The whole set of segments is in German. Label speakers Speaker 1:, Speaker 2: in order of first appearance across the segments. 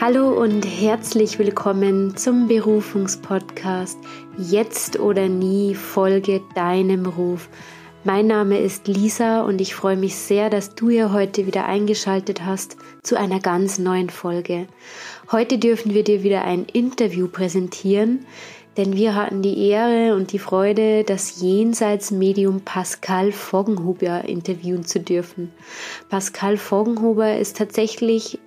Speaker 1: Hallo und herzlich willkommen zum Berufungspodcast Jetzt oder nie folge deinem Ruf. Mein Name ist Lisa und ich freue mich sehr, dass du hier heute wieder eingeschaltet hast zu einer ganz neuen Folge. Heute dürfen wir dir wieder ein Interview präsentieren, denn wir hatten die Ehre und die Freude, das Jenseitsmedium Pascal Foggenhuber interviewen zu dürfen. Pascal Foggenhuber ist tatsächlich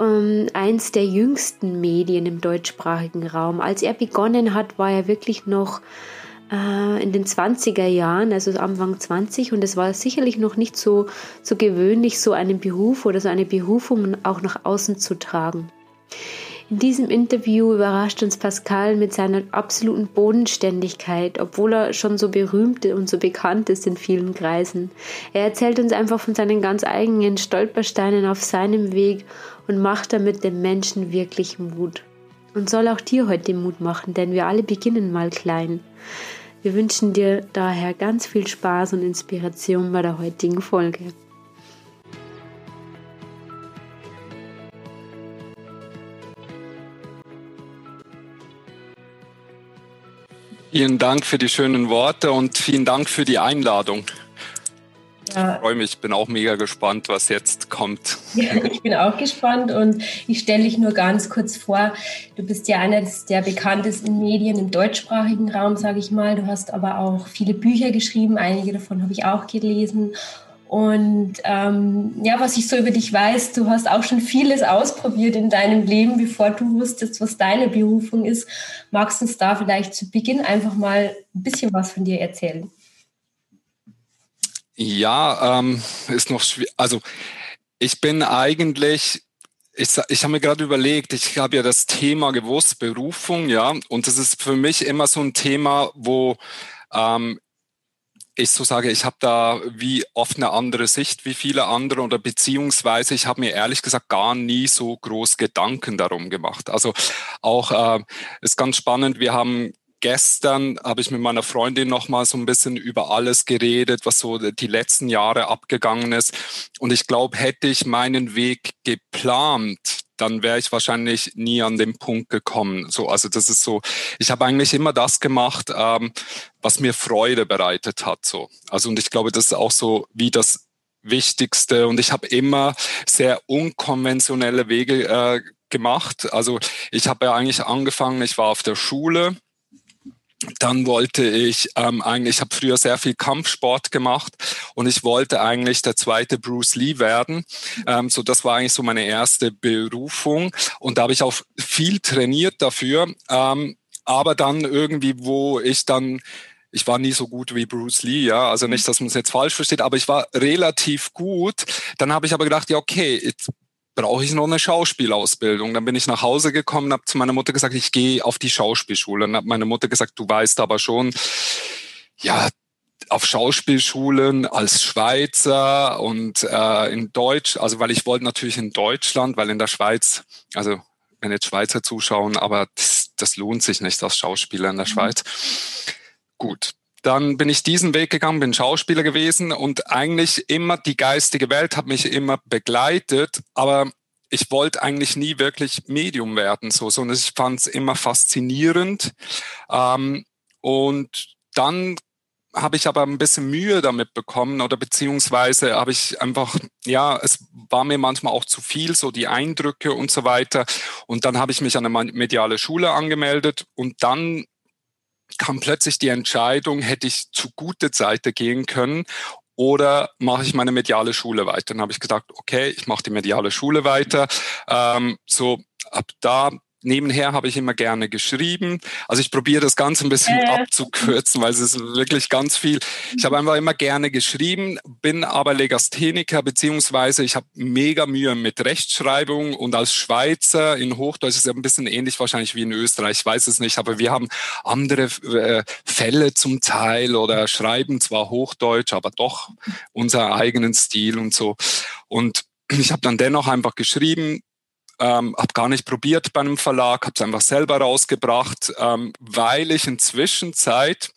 Speaker 1: ähm, eins der jüngsten Medien im deutschsprachigen Raum. Als er begonnen hat, war er wirklich noch äh, in den 20er Jahren, also Anfang 20, und es war sicherlich noch nicht so, so gewöhnlich, so einen Beruf oder so eine Berufung auch nach außen zu tragen. In diesem Interview überrascht uns Pascal mit seiner absoluten Bodenständigkeit, obwohl er schon so berühmt und so bekannt ist in vielen Kreisen. Er erzählt uns einfach von seinen ganz eigenen Stolpersteinen auf seinem Weg und macht damit den Menschen wirklich Mut. Und soll auch dir heute Mut machen, denn wir alle beginnen mal klein. Wir wünschen dir daher ganz viel Spaß und Inspiration bei der heutigen Folge.
Speaker 2: Vielen Dank für die schönen Worte und vielen Dank für die Einladung. Ja. Ich freue mich, bin auch mega gespannt, was jetzt kommt.
Speaker 1: Ja, ich bin auch gespannt und ich stelle dich nur ganz kurz vor. Du bist ja eines der bekanntesten Medien im deutschsprachigen Raum, sage ich mal. Du hast aber auch viele Bücher geschrieben, einige davon habe ich auch gelesen. Und ähm, ja, was ich so über dich weiß, du hast auch schon vieles ausprobiert in deinem Leben, bevor du wusstest, was deine Berufung ist. Magst du uns da vielleicht zu Beginn einfach mal ein bisschen was von dir erzählen?
Speaker 2: Ja, ähm, ist noch schwierig. Also ich bin eigentlich, ich, ich habe mir gerade überlegt, ich habe ja das Thema gewusst, Berufung, ja, und das ist für mich immer so ein Thema, wo ähm, ich so sage, ich habe da wie oft eine andere Sicht wie viele andere oder beziehungsweise ich habe mir ehrlich gesagt gar nie so groß Gedanken darum gemacht. Also auch äh, ist ganz spannend, wir haben gestern habe ich mit meiner Freundin noch mal so ein bisschen über alles geredet, was so die letzten Jahre abgegangen ist. Und ich glaube, hätte ich meinen Weg geplant, dann wäre ich wahrscheinlich nie an den Punkt gekommen. So, also das ist so. Ich habe eigentlich immer das gemacht, ähm, was mir Freude bereitet hat. So, also und ich glaube, das ist auch so wie das Wichtigste. Und ich habe immer sehr unkonventionelle Wege äh, gemacht. Also ich habe ja eigentlich angefangen. Ich war auf der Schule dann wollte ich ähm, eigentlich, ich habe früher sehr viel Kampfsport gemacht und ich wollte eigentlich der zweite Bruce Lee werden. Ähm, so das war eigentlich so meine erste Berufung und da habe ich auch viel trainiert dafür. Ähm, aber dann irgendwie, wo ich dann ich war nie so gut wie Bruce Lee, ja, also nicht, dass man es jetzt falsch versteht, aber ich war relativ gut. Dann habe ich aber gedacht, ja, okay, jetzt brauche ich noch eine Schauspielausbildung. Dann bin ich nach Hause gekommen, habe zu meiner Mutter gesagt, ich gehe auf die Schauspielschule. Dann hat meine Mutter gesagt, du weißt aber schon, ja, auf Schauspielschulen als Schweizer und äh, in Deutsch, also weil ich wollte natürlich in Deutschland, weil in der Schweiz, also wenn jetzt Schweizer zuschauen, aber das, das lohnt sich nicht als Schauspieler in der mhm. Schweiz. Gut, dann bin ich diesen Weg gegangen, bin Schauspieler gewesen und eigentlich immer die geistige Welt hat mich immer begleitet, aber ich wollte eigentlich nie wirklich Medium werden, so, sondern ich fand es immer faszinierend. Ähm, und dann habe ich aber ein bisschen Mühe damit bekommen oder beziehungsweise habe ich einfach, ja, es war mir manchmal auch zu viel, so die Eindrücke und so weiter. Und dann habe ich mich an eine mediale Schule angemeldet und dann kam plötzlich die Entscheidung, hätte ich zu gute Seite gehen können oder mache ich meine mediale Schule weiter? Dann habe ich gesagt, okay, ich mache die mediale Schule weiter. Ähm, so ab da nebenher habe ich immer gerne geschrieben. Also ich probiere das Ganze ein bisschen äh. abzukürzen, weil es ist wirklich ganz viel. Ich habe einfach immer gerne geschrieben, bin aber Legastheniker, beziehungsweise ich habe mega Mühe mit Rechtschreibung und als Schweizer in Hochdeutsch ist es ja ein bisschen ähnlich wahrscheinlich wie in Österreich, ich weiß es nicht, aber wir haben andere äh, Fälle zum Teil oder schreiben zwar Hochdeutsch, aber doch unser eigenen Stil und so. Und ich habe dann dennoch einfach geschrieben, ähm, habe gar nicht probiert bei einem Verlag, habe es einfach selber rausgebracht, ähm, weil ich inzwischen Zeit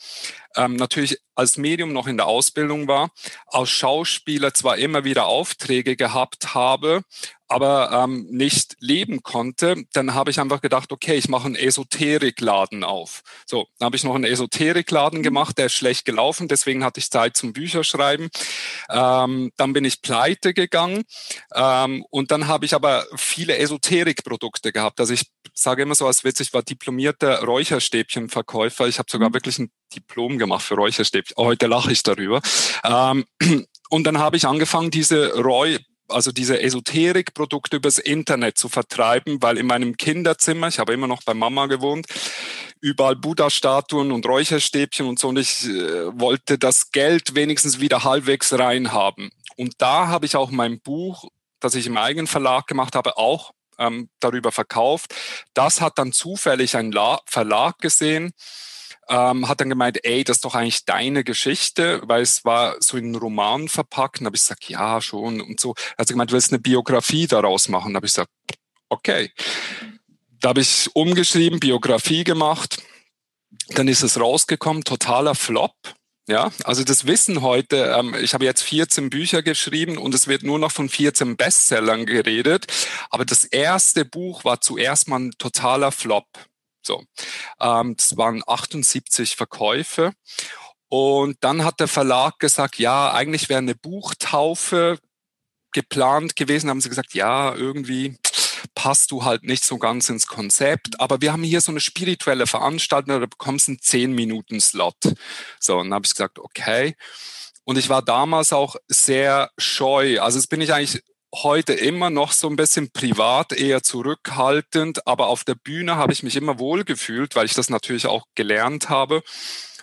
Speaker 2: ähm, natürlich als Medium noch in der Ausbildung war, als Schauspieler zwar immer wieder Aufträge gehabt habe, aber ähm, nicht leben konnte, dann habe ich einfach gedacht, okay, ich mache einen Esoterikladen auf. So, dann habe ich noch einen Esoterikladen mhm. gemacht, der ist schlecht gelaufen, deswegen hatte ich Zeit zum Bücherschreiben. Ähm, dann bin ich pleite gegangen ähm, und dann habe ich aber viele Esoterikprodukte gehabt. Also ich sage immer so als Witz, ich war diplomierter Räucherstäbchenverkäufer. Ich habe sogar mhm. wirklich ein Diplom gemacht für Räucherstäbchen. Heute lache ich darüber. Ähm, und dann habe ich angefangen, diese Räu also diese Esoterikprodukte übers Internet zu vertreiben, weil in meinem Kinderzimmer, ich habe immer noch bei Mama gewohnt, überall Buddha-Statuen und Räucherstäbchen und so und ich äh, wollte das Geld wenigstens wieder halbwegs rein haben. Und da habe ich auch mein Buch, das ich im eigenen Verlag gemacht habe, auch ähm, darüber verkauft. Das hat dann zufällig ein La Verlag gesehen, ähm, hat dann gemeint, ey, das ist doch eigentlich deine Geschichte, weil es war so in einen Roman verpackt. Und habe ich gesagt, ja, schon und so. Er hat gemeint, du willst eine Biografie daraus machen. Da habe ich gesagt, okay. Da habe ich umgeschrieben, Biografie gemacht. Dann ist es rausgekommen, totaler Flop. Ja, also das Wissen heute, ähm, ich habe jetzt 14 Bücher geschrieben und es wird nur noch von 14 Bestsellern geredet. Aber das erste Buch war zuerst mal ein totaler Flop. So, ähm, das waren 78 Verkäufe. Und dann hat der Verlag gesagt, ja, eigentlich wäre eine Buchtaufe geplant gewesen. Haben sie gesagt, ja, irgendwie passt du halt nicht so ganz ins Konzept. Aber wir haben hier so eine spirituelle Veranstaltung, da bekommst du einen 10 Minuten Slot. So, und dann habe ich gesagt, okay. Und ich war damals auch sehr scheu. Also es bin ich eigentlich heute immer noch so ein bisschen privat eher zurückhaltend, aber auf der Bühne habe ich mich immer wohl gefühlt, weil ich das natürlich auch gelernt habe.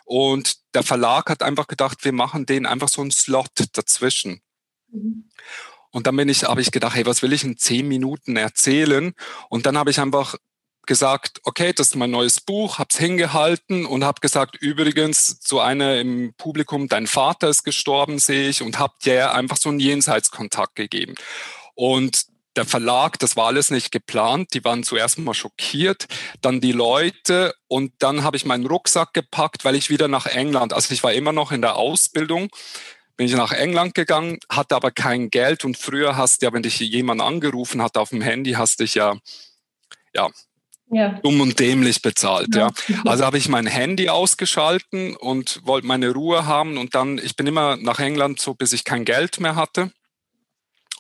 Speaker 2: Und der Verlag hat einfach gedacht, wir machen den einfach so einen Slot dazwischen. Mhm. Und dann bin ich, habe ich gedacht, hey, was will ich in zehn Minuten erzählen? Und dann habe ich einfach gesagt, okay, das ist mein neues Buch, hab's hingehalten und hab gesagt, übrigens, so eine im Publikum, dein Vater ist gestorben, sehe ich, und hab dir einfach so einen Jenseitskontakt gegeben. Und der Verlag, das war alles nicht geplant, die waren zuerst mal schockiert, dann die Leute und dann habe ich meinen Rucksack gepackt, weil ich wieder nach England, also ich war immer noch in der Ausbildung, bin ich nach England gegangen, hatte aber kein Geld und früher hast ja, wenn dich jemand angerufen hat auf dem Handy, hast dich ja ja, ja. dumm und dämlich bezahlt. Ja. ja. Also habe ich mein Handy ausgeschalten und wollte meine Ruhe haben und dann, ich bin immer nach England so, bis ich kein Geld mehr hatte.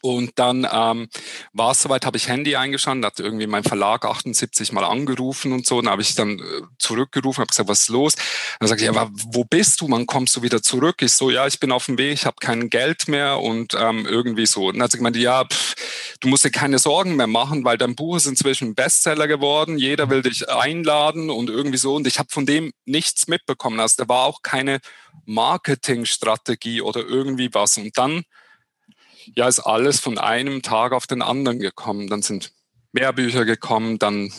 Speaker 2: Und dann ähm, war es soweit, habe ich Handy eingeschaltet, hat irgendwie mein Verlag 78 Mal angerufen und so. Dann habe ich dann äh, zurückgerufen, habe gesagt, was ist los? Dann sage ich, ja, aber wo bist du? Wann kommst du wieder zurück? Ich so, ja, ich bin auf dem Weg, ich habe kein Geld mehr und ähm, irgendwie so. Und dann hat sie gemeint, ja, pff, du musst dir keine Sorgen mehr machen, weil dein Buch ist inzwischen Bestseller geworden, jeder will dich einladen und irgendwie so. Und ich habe von dem nichts mitbekommen. Also da war auch keine Marketingstrategie oder irgendwie was. Und dann ja, ist alles von einem Tag auf den anderen gekommen. Dann sind mehr Bücher gekommen, dann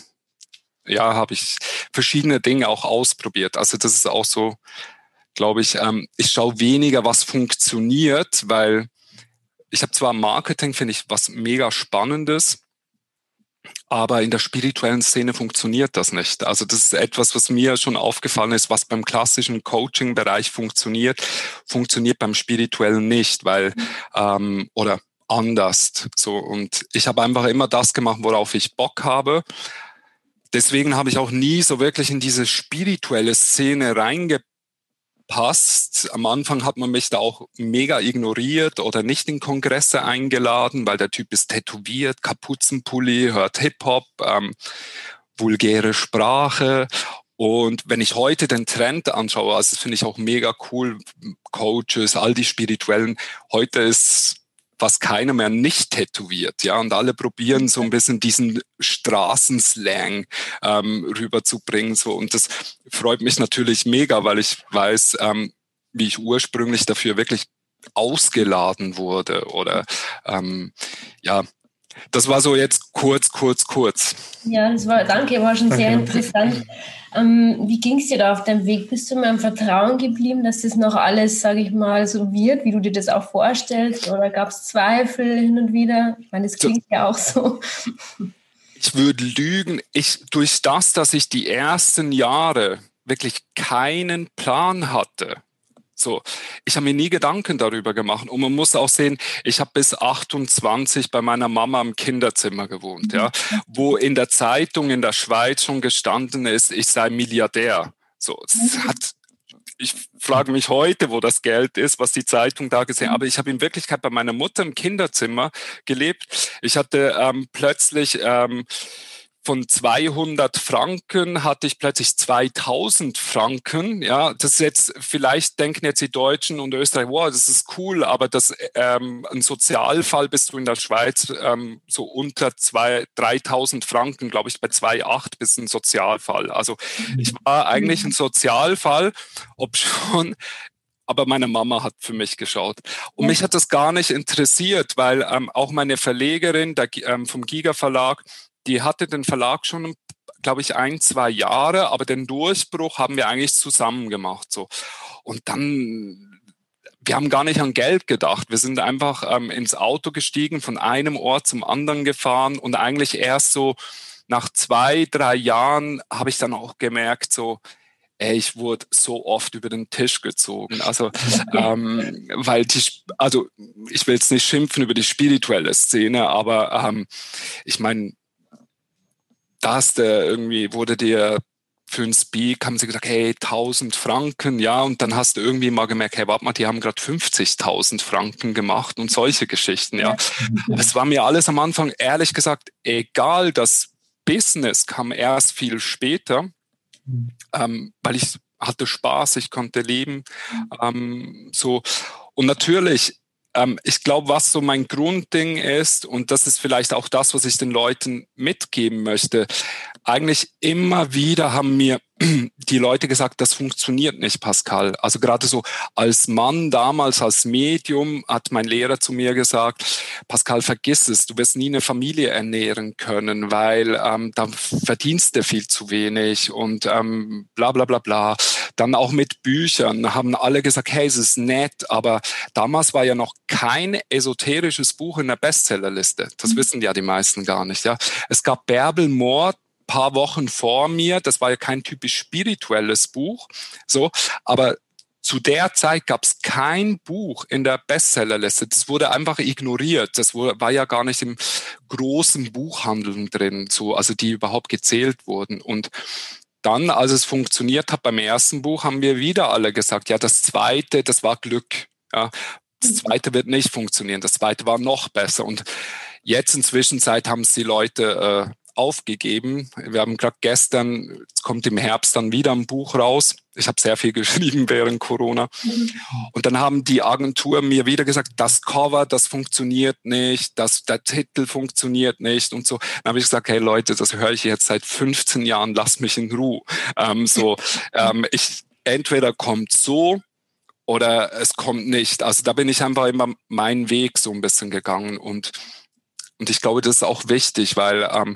Speaker 2: ja, habe ich verschiedene Dinge auch ausprobiert. Also das ist auch so, glaube ich, ähm, ich schaue weniger, was funktioniert, weil ich habe zwar Marketing, finde ich, was mega Spannendes, aber in der spirituellen Szene funktioniert das nicht. Also das ist etwas, was mir schon aufgefallen ist, was beim klassischen Coaching-Bereich funktioniert, funktioniert beim spirituellen nicht, weil mhm. ähm, oder anders. So und ich habe einfach immer das gemacht, worauf ich Bock habe. Deswegen habe ich auch nie so wirklich in diese spirituelle Szene reingepasst passt. Am Anfang hat man mich da auch mega ignoriert oder nicht in Kongresse eingeladen, weil der Typ ist tätowiert, Kapuzenpulli, hört Hip-Hop, ähm, vulgäre Sprache. Und wenn ich heute den Trend anschaue, also das finde ich auch mega cool, Coaches, all die spirituellen, heute ist fast keiner mehr nicht tätowiert, ja, und alle probieren so ein bisschen diesen Straßenslang ähm, rüberzubringen, so, und das freut mich natürlich mega, weil ich weiß, ähm, wie ich ursprünglich dafür wirklich ausgeladen wurde oder ähm, ja, das war so jetzt kurz, kurz, kurz.
Speaker 3: Ja, das war, danke, war schon sehr interessant. Ähm, wie ging es dir da auf deinem Weg? Bist du mir im Vertrauen geblieben, dass das noch alles, sage ich mal, so wird, wie du dir das auch vorstellst? Oder gab es Zweifel hin und wieder? Ich meine, das klingt so, ja auch so.
Speaker 2: Ich würde lügen. Ich, durch das, dass ich die ersten Jahre wirklich keinen Plan hatte, So, ich habe mir nie Gedanken darüber gemacht. Und man muss auch sehen, ich habe bis 28 bei meiner Mama im Kinderzimmer gewohnt, ja, wo in der Zeitung in der Schweiz schon gestanden ist, ich sei Milliardär. So, es hat ich frage mich heute, wo das Geld ist, was die Zeitung da gesehen hat. Aber ich habe in Wirklichkeit bei meiner Mutter im Kinderzimmer gelebt. Ich hatte ähm, plötzlich ähm, von 200 Franken hatte ich plötzlich 2000 Franken. Ja, das ist jetzt, vielleicht denken jetzt die Deutschen und Österreich, wow, das ist cool, aber das, ähm, ein Sozialfall bist du in der Schweiz ähm, so unter zwei, 3000 Franken, glaube ich, bei 2,8 bist ein Sozialfall. Also ich war eigentlich ein Sozialfall, ob schon aber meine Mama hat für mich geschaut. Und ja. mich hat das gar nicht interessiert, weil ähm, auch meine Verlegerin der, ähm, vom Giga Verlag, die hatte den Verlag schon, glaube ich, ein, zwei Jahre, aber den Durchbruch haben wir eigentlich zusammen gemacht. So. Und dann, wir haben gar nicht an Geld gedacht. Wir sind einfach ähm, ins Auto gestiegen, von einem Ort zum anderen gefahren und eigentlich erst so nach zwei, drei Jahren habe ich dann auch gemerkt, so, ey, ich wurde so oft über den Tisch gezogen. Also, ähm, weil die, also ich will jetzt nicht schimpfen über die spirituelle Szene, aber ähm, ich meine, da hast du irgendwie, wurde dir für ein Speak, haben sie gesagt, hey, 1000 Franken, ja, und dann hast du irgendwie mal gemerkt, hey, warte mal, die haben gerade 50.000 Franken gemacht und solche Geschichten, ja. Es war mir alles am Anfang, ehrlich gesagt, egal, das Business kam erst viel später, ähm, weil ich hatte Spaß, ich konnte leben, ähm, so. Und natürlich, ähm, ich glaube, was so mein Grundding ist, und das ist vielleicht auch das, was ich den Leuten mitgeben möchte, eigentlich immer wieder haben mir die Leute gesagt, das funktioniert nicht, Pascal. Also gerade so als Mann damals, als Medium, hat mein Lehrer zu mir gesagt, Pascal, vergiss es, du wirst nie eine Familie ernähren können, weil ähm, da verdienst du viel zu wenig und ähm, bla bla bla bla. Dann auch mit Büchern haben alle gesagt, hey, es ist nett, aber damals war ja noch kein esoterisches Buch in der Bestsellerliste. Das mhm. wissen ja die meisten gar nicht. Ja, Es gab Bärbel Mord, paar Wochen vor mir. Das war ja kein typisch spirituelles Buch, so, aber zu der Zeit gab es kein Buch in der Bestsellerliste. Das wurde einfach ignoriert. Das war ja gar nicht im großen Buchhandel drin, so, also die überhaupt gezählt wurden. Und dann, als es funktioniert hat beim ersten Buch, haben wir wieder alle gesagt, ja, das zweite, das war Glück. Ja, das mhm. zweite wird nicht funktionieren. Das zweite war noch besser. Und jetzt inzwischen Zeit haben es die Leute äh, aufgegeben. Wir haben gerade gestern, es kommt im Herbst dann wieder ein Buch raus. Ich habe sehr viel geschrieben während Corona. Mhm. Und dann haben die Agenturen mir wieder gesagt, das Cover, das funktioniert nicht, das, der Titel funktioniert nicht und so. Dann habe ich gesagt, hey Leute, das höre ich jetzt seit 15 Jahren, lasst mich in Ruhe. Ähm, so, ähm, ich, entweder kommt so oder es kommt nicht. Also da bin ich einfach immer meinen Weg so ein bisschen gegangen und und ich glaube, das ist auch wichtig, weil ähm,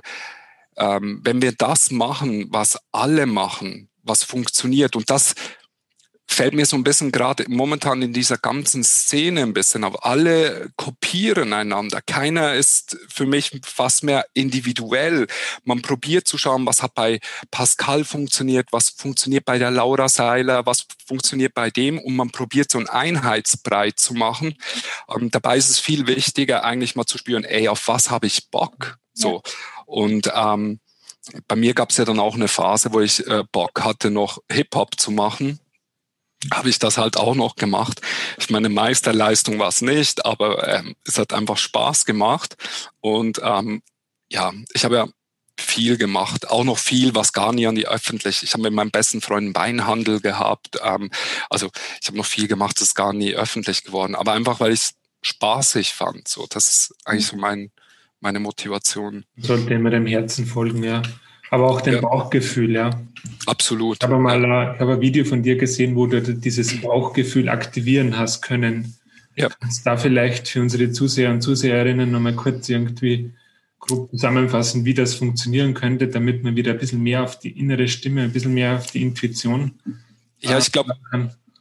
Speaker 2: ähm, wenn wir das machen, was alle machen, was funktioniert, und das fällt mir so ein bisschen gerade momentan in dieser ganzen Szene ein bisschen auf. Alle kopieren einander. Keiner ist für mich fast mehr individuell. Man probiert zu schauen, was hat bei Pascal funktioniert, was funktioniert bei der Laura Seiler, was funktioniert bei dem und man probiert so ein Einheitsbreit zu machen. Ähm, dabei ist es viel wichtiger, eigentlich mal zu spüren, ey, auf was habe ich Bock? So. Und ähm, bei mir gab es ja dann auch eine Phase, wo ich äh, Bock hatte, noch Hip-Hop zu machen habe ich das halt auch noch gemacht. Ich meine, Meisterleistung war es nicht, aber ähm, es hat einfach Spaß gemacht. Und ähm, ja, ich habe ja viel gemacht, auch noch viel, was gar nie an die öffentlich. Ich habe mit meinem besten Freund einen Weinhandel gehabt. Ähm, also ich habe noch viel gemacht, das ist gar nie öffentlich geworden. Aber einfach, weil ich es spaßig fand. So, das ist eigentlich so mein, meine Motivation.
Speaker 4: Sollte immer dem Herzen folgen, ja. Aber auch dem ja. Bauchgefühl, ja.
Speaker 2: Absolut.
Speaker 4: Ich habe mal ich habe ein Video von dir gesehen, wo du dieses Bauchgefühl aktivieren hast können. Ja. Kannst da vielleicht für unsere Zuseher und Zuseherinnen nochmal kurz irgendwie grob zusammenfassen, wie das funktionieren könnte, damit man wieder ein bisschen mehr auf die innere Stimme, ein bisschen mehr auf die Intuition.
Speaker 2: Ja, ich glaube,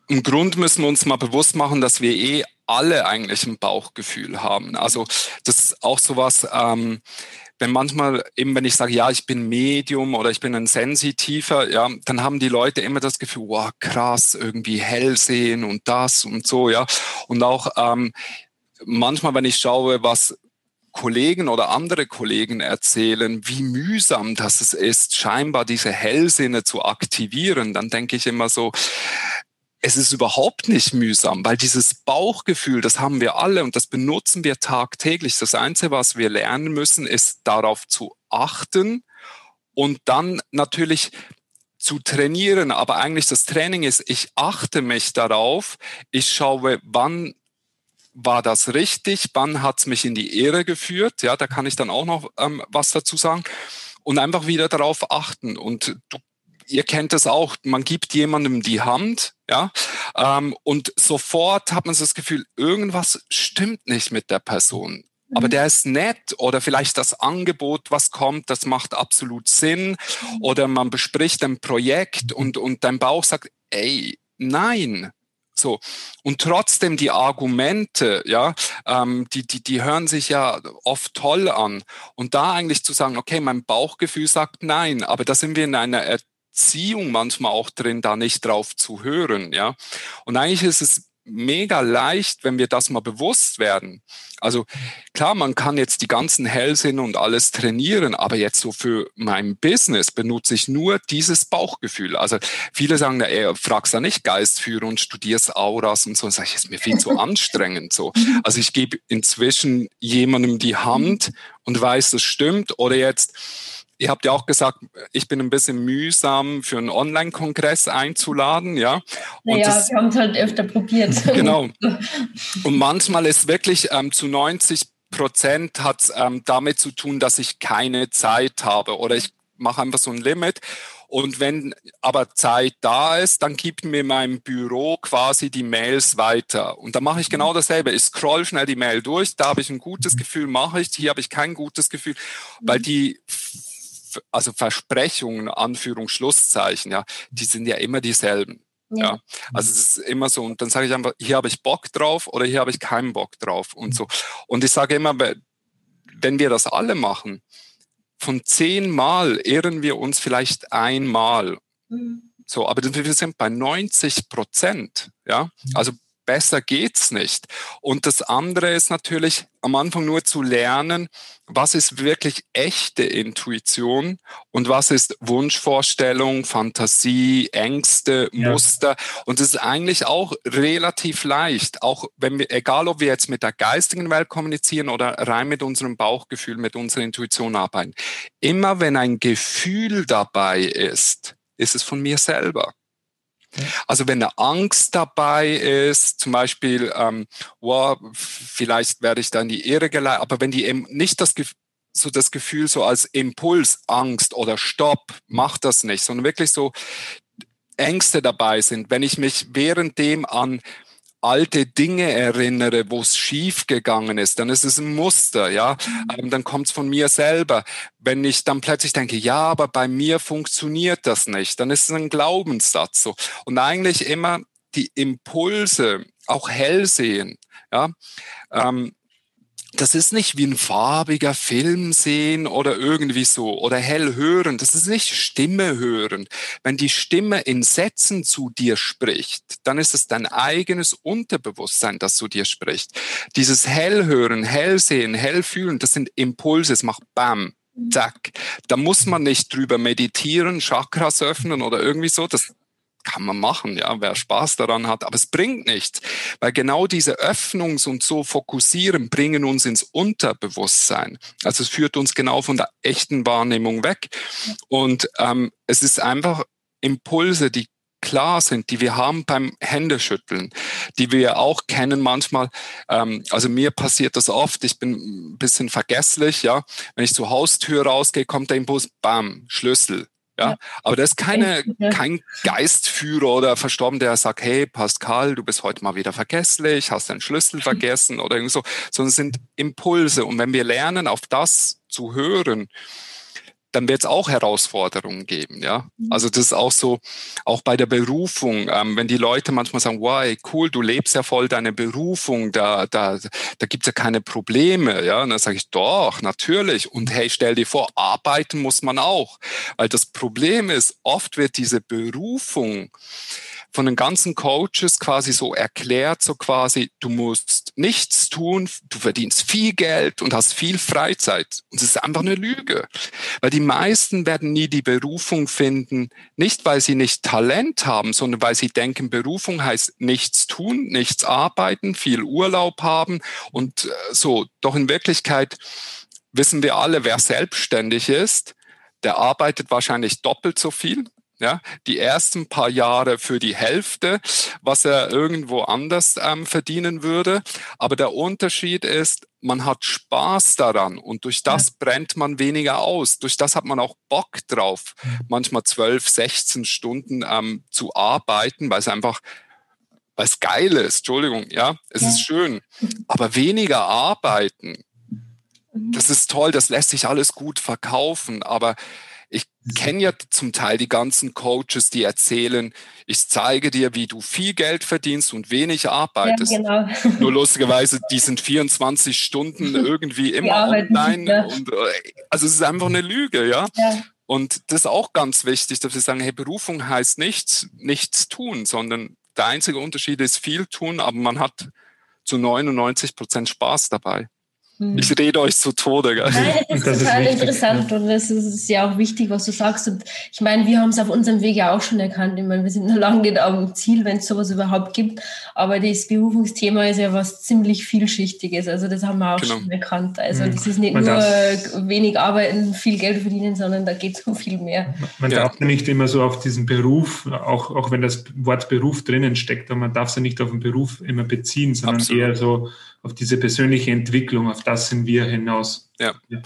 Speaker 2: im Grund müssen wir uns mal bewusst machen, dass wir eh alle eigentlich ein Bauchgefühl haben. Also das ist auch sowas, ähm, wenn manchmal eben, wenn ich sage, ja, ich bin Medium oder ich bin ein Sensitiver, ja, dann haben die Leute immer das Gefühl, wow, krass, irgendwie hell sehen und das und so, ja. Und auch ähm, manchmal, wenn ich schaue, was Kollegen oder andere Kollegen erzählen, wie mühsam das ist, scheinbar diese Hellsinne zu aktivieren, dann denke ich immer so, es ist überhaupt nicht mühsam, weil dieses Bauchgefühl, das haben wir alle und das benutzen wir tagtäglich. Das Einzige, was wir lernen müssen, ist darauf zu achten und dann natürlich zu trainieren. Aber eigentlich das Training ist, ich achte mich darauf, ich schaue, wann war das richtig, wann hat es mich in die Ehre geführt. Ja, da kann ich dann auch noch ähm, was dazu sagen. Und einfach wieder darauf achten. Und du ihr kennt das auch, man gibt jemandem die Hand, ja, ähm, und sofort hat man so das Gefühl, irgendwas stimmt nicht mit der Person. Aber mhm. der ist nett oder vielleicht das Angebot, was kommt, das macht absolut Sinn. Mhm. Oder man bespricht ein Projekt und, und dein Bauch sagt, ey, nein, so. Und trotzdem die Argumente, ja, ähm, die, die, die hören sich ja oft toll an. Und da eigentlich zu sagen, okay, mein Bauchgefühl sagt nein, aber da sind wir in einer Erziehung manchmal auch drin, da nicht drauf zu hören, ja. Und eigentlich ist es mega leicht, wenn wir das mal bewusst werden. Also klar, man kann jetzt die ganzen Hellsinn und alles trainieren, aber jetzt so für mein Business benutze ich nur dieses Bauchgefühl. Also viele sagen, ey, fragst da nicht Geistführer und studierst Auras und so. Und sag ich, ist mir viel zu anstrengend so. Also ich gebe inzwischen jemandem die Hand und weiß, das stimmt. Oder jetzt Ihr habt ja auch gesagt, ich bin ein bisschen mühsam für einen Online-Kongress einzuladen, ja.
Speaker 3: Und naja, das, wir haben es halt öfter probiert.
Speaker 2: Genau. Und manchmal ist wirklich ähm, zu 90 Prozent hat ähm, damit zu tun, dass ich keine Zeit habe oder ich mache einfach so ein Limit. Und wenn aber Zeit da ist, dann gibt mir mein Büro quasi die Mails weiter. Und da mache ich genau dasselbe. Ich scroll schnell die Mail durch, da habe ich ein gutes Gefühl, mache ich, hier habe ich kein gutes Gefühl, weil die also Versprechungen, Anführung, Schlusszeichen, ja, die sind ja immer dieselben. Ja. ja. also es ist immer so. Und dann sage ich einfach, hier habe ich Bock drauf oder hier habe ich keinen Bock drauf und so. Und ich sage immer, wenn wir das alle machen, von zehn Mal ehren wir uns vielleicht einmal. Mhm. So, aber wir sind bei 90 Prozent. Ja, also besser geht's nicht. Und das andere ist natürlich am Anfang nur zu lernen, was ist wirklich echte Intuition und was ist Wunschvorstellung, Fantasie, Ängste, ja. Muster. Und es ist eigentlich auch relativ leicht, auch wenn wir, egal ob wir jetzt mit der geistigen Welt kommunizieren oder rein mit unserem Bauchgefühl, mit unserer Intuition arbeiten. Immer wenn ein Gefühl dabei ist, ist es von mir selber. Also wenn eine Angst dabei ist, zum Beispiel, ähm, wow, vielleicht werde ich da in die Irre geleitet, aber wenn die eben nicht das so das Gefühl so als Impuls, Angst oder Stopp, mach das nicht, sondern wirklich so Ängste dabei sind, wenn ich mich währenddem an alte Dinge erinnere, wo es schief gegangen ist, dann ist es ein Muster, ja. Mhm. Ähm, dann kommt es von mir selber. Wenn ich dann plötzlich denke, ja, aber bei mir funktioniert das nicht, dann ist es ein Glaubenssatz so. Und eigentlich immer die Impulse auch hell sehen, ja. Ähm, das ist nicht wie ein farbiger Film sehen oder irgendwie so oder hell hören. Das ist nicht Stimme hören. Wenn die Stimme in Sätzen zu dir spricht, dann ist es dein eigenes Unterbewusstsein, das zu dir spricht. Dieses hell hören, hell sehen, hell fühlen, das sind Impulse. Es macht Bam. Zack. Da muss man nicht drüber meditieren, Chakras öffnen oder irgendwie so. Das kann man machen, ja, wer Spaß daran hat, aber es bringt nichts, weil genau diese Öffnungs- und so Fokussieren bringen uns ins Unterbewusstsein. Also es führt uns genau von der echten Wahrnehmung weg und ähm, es ist einfach Impulse, die klar sind, die wir haben beim Händeschütteln, die wir auch kennen manchmal. Ähm, also mir passiert das oft, ich bin ein bisschen vergesslich, ja. Wenn ich zur Haustür rausgehe, kommt der Impuls, bam, Schlüssel. Ja, aber das ist keine, kein Geistführer oder Verstorben, der sagt, hey Pascal, du bist heute mal wieder vergesslich, hast deinen Schlüssel vergessen oder irgend so, sondern es sind Impulse. Und wenn wir lernen, auf das zu hören, dann wird es auch Herausforderungen geben, ja. Mhm. Also das ist auch so, auch bei der Berufung, ähm, wenn die Leute manchmal sagen, wow, cool, du lebst ja voll deine Berufung, da, da, da gibt's ja keine Probleme, ja. Und dann sage ich, doch, natürlich. Und hey, stell dir vor, arbeiten muss man auch. Weil das Problem ist, oft wird diese Berufung von den ganzen Coaches quasi so erklärt, so quasi, du musst nichts tun, du verdienst viel Geld und hast viel Freizeit. Und es ist einfach eine Lüge. Weil die meisten werden nie die Berufung finden, nicht weil sie nicht Talent haben, sondern weil sie denken, Berufung heißt nichts tun, nichts arbeiten, viel Urlaub haben und äh, so. Doch in Wirklichkeit wissen wir alle, wer selbstständig ist, der arbeitet wahrscheinlich doppelt so viel ja, die ersten paar Jahre für die Hälfte, was er irgendwo anders ähm, verdienen würde. Aber der Unterschied ist, man hat Spaß daran und durch das ja. brennt man weniger aus. Durch das hat man auch Bock drauf, manchmal 12, 16 Stunden ähm, zu arbeiten, weil es einfach weil es geil ist, Entschuldigung, ja, es ja. ist schön. Aber weniger arbeiten, mhm. das ist toll, das lässt sich alles gut verkaufen, aber ich kenne ja zum Teil die ganzen Coaches, die erzählen, ich zeige dir, wie du viel Geld verdienst und wenig arbeitest. Ja, genau. Nur lustigerweise, die sind 24 Stunden irgendwie immer online. Ja. und, äh, also es ist einfach eine Lüge, ja. ja. Und das ist auch ganz wichtig, dass wir sagen, hey, Berufung heißt nichts, nichts tun, sondern der einzige Unterschied ist viel tun, aber man hat zu 99 Prozent Spaß dabei. Hm. Ich rede euch zu Tode. Gell?
Speaker 3: Nein, das ist das total ist interessant und das ist ja auch wichtig, was du sagst. Und ich meine, wir haben es auf unserem Weg ja auch schon erkannt. Ich meine, wir sind noch lange nicht am Ziel, wenn es sowas überhaupt gibt. Aber das Berufungsthema ist ja was ziemlich vielschichtiges. Also das haben wir auch genau. schon erkannt. Also mhm. das ist nicht man nur wenig arbeiten, viel Geld verdienen, sondern da geht es um viel mehr.
Speaker 4: Man ja. darf ja nicht immer so auf diesen Beruf, auch, auch wenn das Wort Beruf drinnen steckt, aber man darf es ja nicht auf den Beruf immer beziehen, sondern Absolut. eher so auf diese persönliche Entwicklung, auf das sind wir hinaus. Ja. ja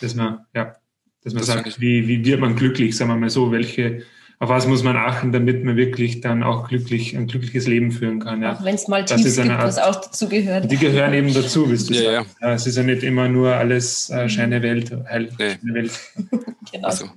Speaker 4: dass man, ja, dass man das sagt, wie, wie wird man glücklich, sagen wir mal so, welche auf was muss man achten, damit man wirklich dann auch glücklich, ein glückliches Leben führen kann. Ja.
Speaker 3: Auch wenn es mal das Tiefs gibt, Art, was auch dazu gehört.
Speaker 4: Die gehören eben dazu, wisst du ja, ja. ja, Es ist ja nicht immer nur alles äh, Scheine Welt, heil, nee. Welt.
Speaker 2: genau. Also.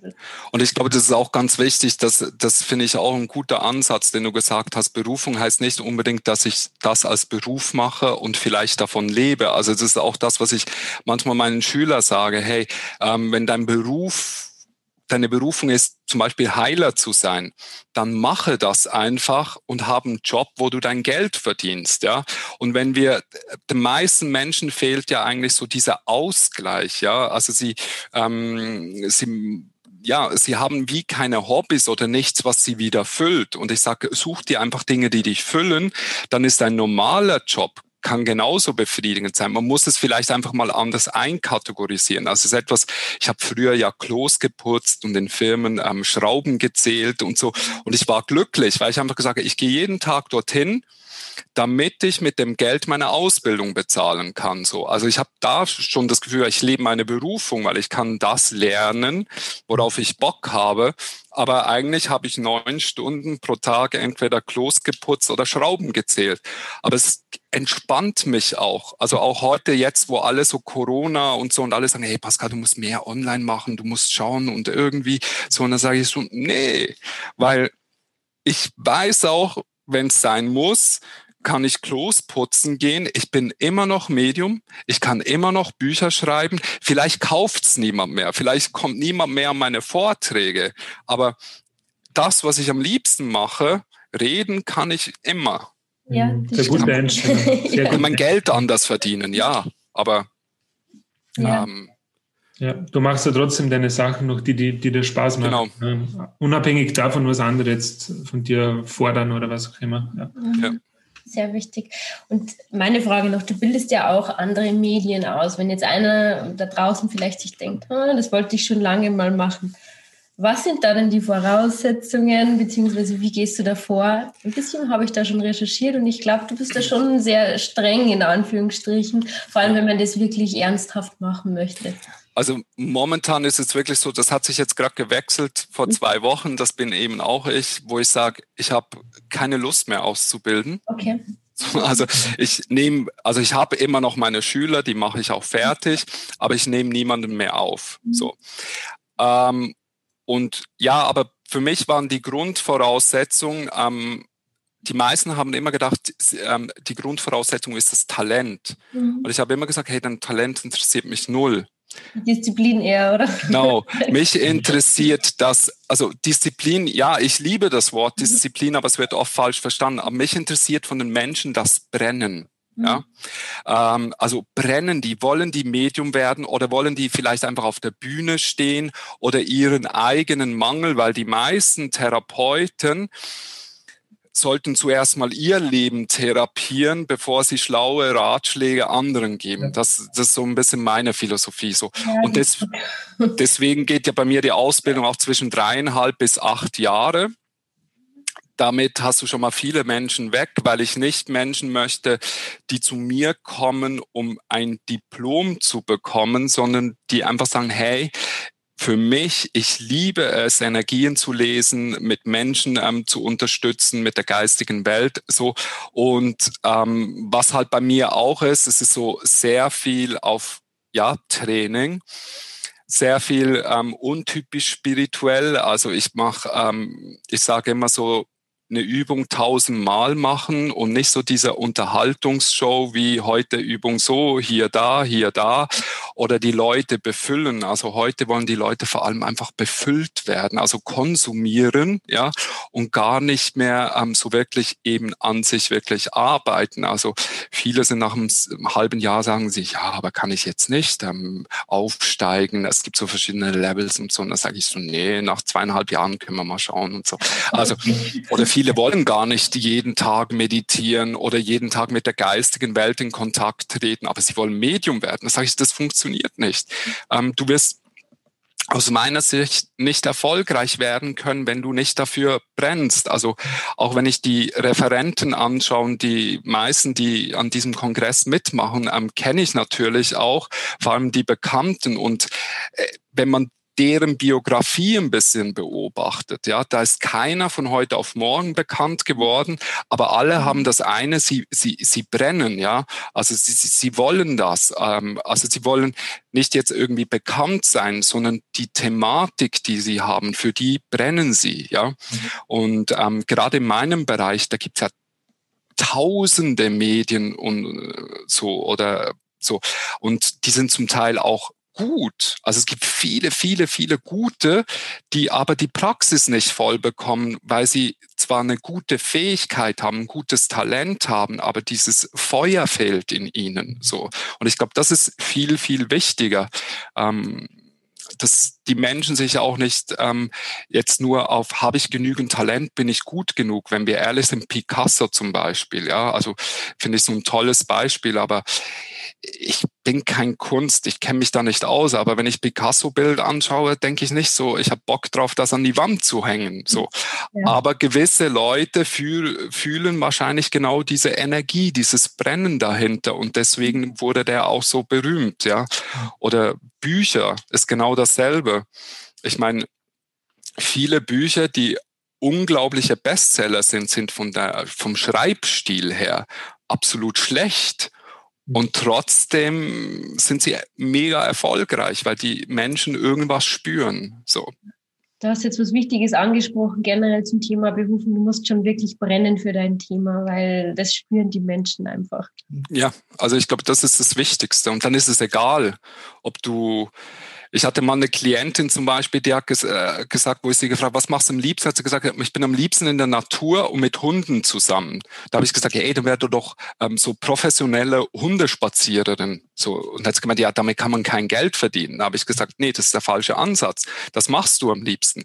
Speaker 2: Und ich glaube, das ist auch ganz wichtig, dass, das finde ich auch ein guter Ansatz, den du gesagt hast. Berufung heißt nicht unbedingt, dass ich das als Beruf mache und vielleicht davon lebe. Also das ist auch das, was ich manchmal meinen Schülern sage. Hey, ähm, wenn dein Beruf deine Berufung ist, zum Beispiel Heiler zu sein, dann mache das einfach und habe einen Job, wo du dein Geld verdienst, ja. Und wenn wir, den meisten Menschen fehlt ja eigentlich so dieser Ausgleich, ja. Also sie, ähm, sie ja, sie haben wie keine Hobbys oder nichts, was sie wieder füllt. Und ich sage, such dir einfach Dinge, die dich füllen. Dann ist ein normaler Job kann genauso befriedigend sein. Man muss es vielleicht einfach mal anders einkategorisieren. Also es ist etwas, ich habe früher ja Klos geputzt und in Firmen ähm, Schrauben gezählt und so. Und ich war glücklich, weil ich einfach gesagt habe, ich gehe jeden Tag dorthin damit ich mit dem Geld meine Ausbildung bezahlen kann. So, also ich habe da schon das Gefühl, ich lebe meine Berufung, weil ich kann das lernen, worauf ich Bock habe. Aber eigentlich habe ich neun Stunden pro Tag entweder Klos geputzt oder Schrauben gezählt. Aber es entspannt mich auch. Also auch heute jetzt, wo alle so Corona und so und alle sagen, hey Pascal, du musst mehr online machen, du musst schauen und irgendwie so. Und dann sage ich so, nee, weil ich weiß auch, wenn es sein muss, kann ich Klos putzen gehen. Ich bin immer noch Medium. Ich kann immer noch Bücher schreiben. Vielleicht kauft's niemand mehr. Vielleicht kommt niemand mehr an meine Vorträge. Aber das, was ich am liebsten mache, reden kann ich immer.
Speaker 3: Ja, das Sehr gut, Mensch.
Speaker 2: Ich kann mein Geld anders verdienen, ja. Aber
Speaker 4: ja. Ähm, ja, du machst ja trotzdem deine Sachen noch, die, die, die dir Spaß machen. Genau. Unabhängig davon, was andere jetzt von dir fordern oder was auch immer. Ja. ja
Speaker 3: sehr wichtig. Und meine Frage noch, du bildest ja auch andere Medien aus. Wenn jetzt einer da draußen vielleicht sich denkt, oh, das wollte ich schon lange mal machen. Was sind da denn die Voraussetzungen, beziehungsweise wie gehst du da vor? Ein bisschen habe ich da schon recherchiert und ich glaube, du bist da schon sehr streng in Anführungsstrichen, vor allem wenn man das wirklich ernsthaft machen möchte.
Speaker 2: Also momentan ist es wirklich so, das hat sich jetzt gerade gewechselt vor mhm. zwei Wochen, das bin eben auch ich, wo ich sage, ich habe keine Lust mehr auszubilden.
Speaker 3: Okay.
Speaker 2: Also ich nehme, also ich habe immer noch meine Schüler, die mache ich auch fertig, aber ich nehme niemanden mehr auf. Mhm. So. Ähm, und ja, aber für mich waren die Grundvoraussetzungen, ähm, die meisten haben immer gedacht, ähm, die Grundvoraussetzung ist das Talent. Mhm. Und ich habe immer gesagt, hey, dein Talent interessiert mich null.
Speaker 3: Disziplin eher, oder?
Speaker 2: Genau. Mich interessiert das, also Disziplin, ja, ich liebe das Wort mhm. Disziplin, aber es wird oft falsch verstanden. Aber mich interessiert von den Menschen das Brennen. Ja, mhm. ähm, also brennen die, wollen die Medium werden oder wollen die vielleicht einfach auf der Bühne stehen oder ihren eigenen Mangel, weil die meisten Therapeuten sollten zuerst mal ihr Leben therapieren, bevor sie schlaue Ratschläge anderen geben. Das, das ist so ein bisschen meine Philosophie. So. Und des, deswegen geht ja bei mir die Ausbildung auch zwischen dreieinhalb bis acht Jahre. Damit hast du schon mal viele Menschen weg, weil ich nicht Menschen möchte, die zu mir kommen, um ein Diplom zu bekommen, sondern die einfach sagen, hey, für mich, ich liebe es, Energien zu lesen, mit Menschen ähm, zu unterstützen, mit der geistigen Welt. So und ähm, was halt bei mir auch ist, es ist so sehr viel auf ja Training sehr viel ähm, untypisch spirituell. Also ich mache, ähm, ich sage immer so, eine Übung tausendmal machen und nicht so diese Unterhaltungsshow wie heute Übung so, hier, da, hier, da oder die Leute befüllen. Also heute wollen die Leute vor allem einfach befüllt werden, also konsumieren, ja, und gar nicht mehr ähm, so wirklich eben an sich wirklich arbeiten. Also viele sind nach einem, einem halben Jahr sagen sich, ja, aber kann ich jetzt nicht ähm, aufsteigen? Es gibt so verschiedene Levels und so. Und da sage ich so, nee, nach zweieinhalb Jahren können wir mal schauen und so. Also, oder viele Viele wollen gar nicht jeden Tag meditieren oder jeden Tag mit der geistigen Welt in Kontakt treten, aber sie wollen Medium werden. Das heißt, das funktioniert nicht. Ähm, du wirst aus meiner Sicht nicht erfolgreich werden können, wenn du nicht dafür brennst. Also auch wenn ich die Referenten anschaue, die meisten, die an diesem Kongress mitmachen, ähm, kenne ich natürlich auch, vor allem die Bekannten. Und äh, wenn man deren Biografie ein bisschen beobachtet. Ja, da ist keiner von heute auf morgen bekannt geworden, aber alle mhm. haben das eine, sie, sie, sie brennen, ja. Also sie, sie, sie wollen das. Ähm, also sie wollen nicht jetzt irgendwie bekannt sein, sondern die Thematik, die sie haben, für die brennen sie, ja. Mhm. Und ähm, gerade in meinem Bereich, da gibt es ja tausende Medien und äh, so oder so. Und die sind zum Teil auch gut. Also es gibt viele, viele, viele gute, die aber die Praxis nicht voll bekommen, weil sie zwar eine gute Fähigkeit haben, ein gutes Talent haben, aber dieses Feuer fehlt in ihnen. So. Und ich glaube, das ist viel, viel wichtiger. Ähm, dass die Menschen sich auch nicht ähm, jetzt nur auf, habe ich genügend Talent, bin ich gut genug, wenn wir ehrlich sind, Picasso zum Beispiel, ja, also finde ich so ein tolles Beispiel, aber ich bin kein Kunst, ich kenne mich da nicht aus, aber wenn ich Picasso-Bild anschaue, denke ich nicht so, ich habe Bock drauf, das an die Wand zu hängen. So. Ja. Aber gewisse Leute fühl, fühlen wahrscheinlich genau diese Energie, dieses Brennen dahinter und deswegen wurde der auch so berühmt, ja. Oder Bücher ist genau dasselbe. Ich meine, viele Bücher, die unglaubliche Bestseller sind, sind von der, vom Schreibstil her absolut schlecht. Und trotzdem sind sie mega erfolgreich, weil die Menschen irgendwas spüren. So.
Speaker 3: Du hast jetzt was Wichtiges angesprochen, generell zum Thema Berufung. Du musst schon wirklich brennen für dein Thema, weil das spüren die Menschen einfach.
Speaker 2: Ja, also ich glaube, das ist das Wichtigste. Und dann ist es egal, ob du ich hatte mal eine Klientin zum Beispiel, die hat ges äh, gesagt, wo ich sie gefragt, was machst du am liebsten? Hat sie gesagt, ich bin am liebsten in der Natur und mit Hunden zusammen. Da habe ich gesagt, ey, dann wärst du doch ähm, so professionelle Hundespaziererin. So, und sie gemeint, ja, damit kann man kein Geld verdienen. Da habe ich gesagt, nee, das ist der falsche Ansatz. Das machst du am liebsten.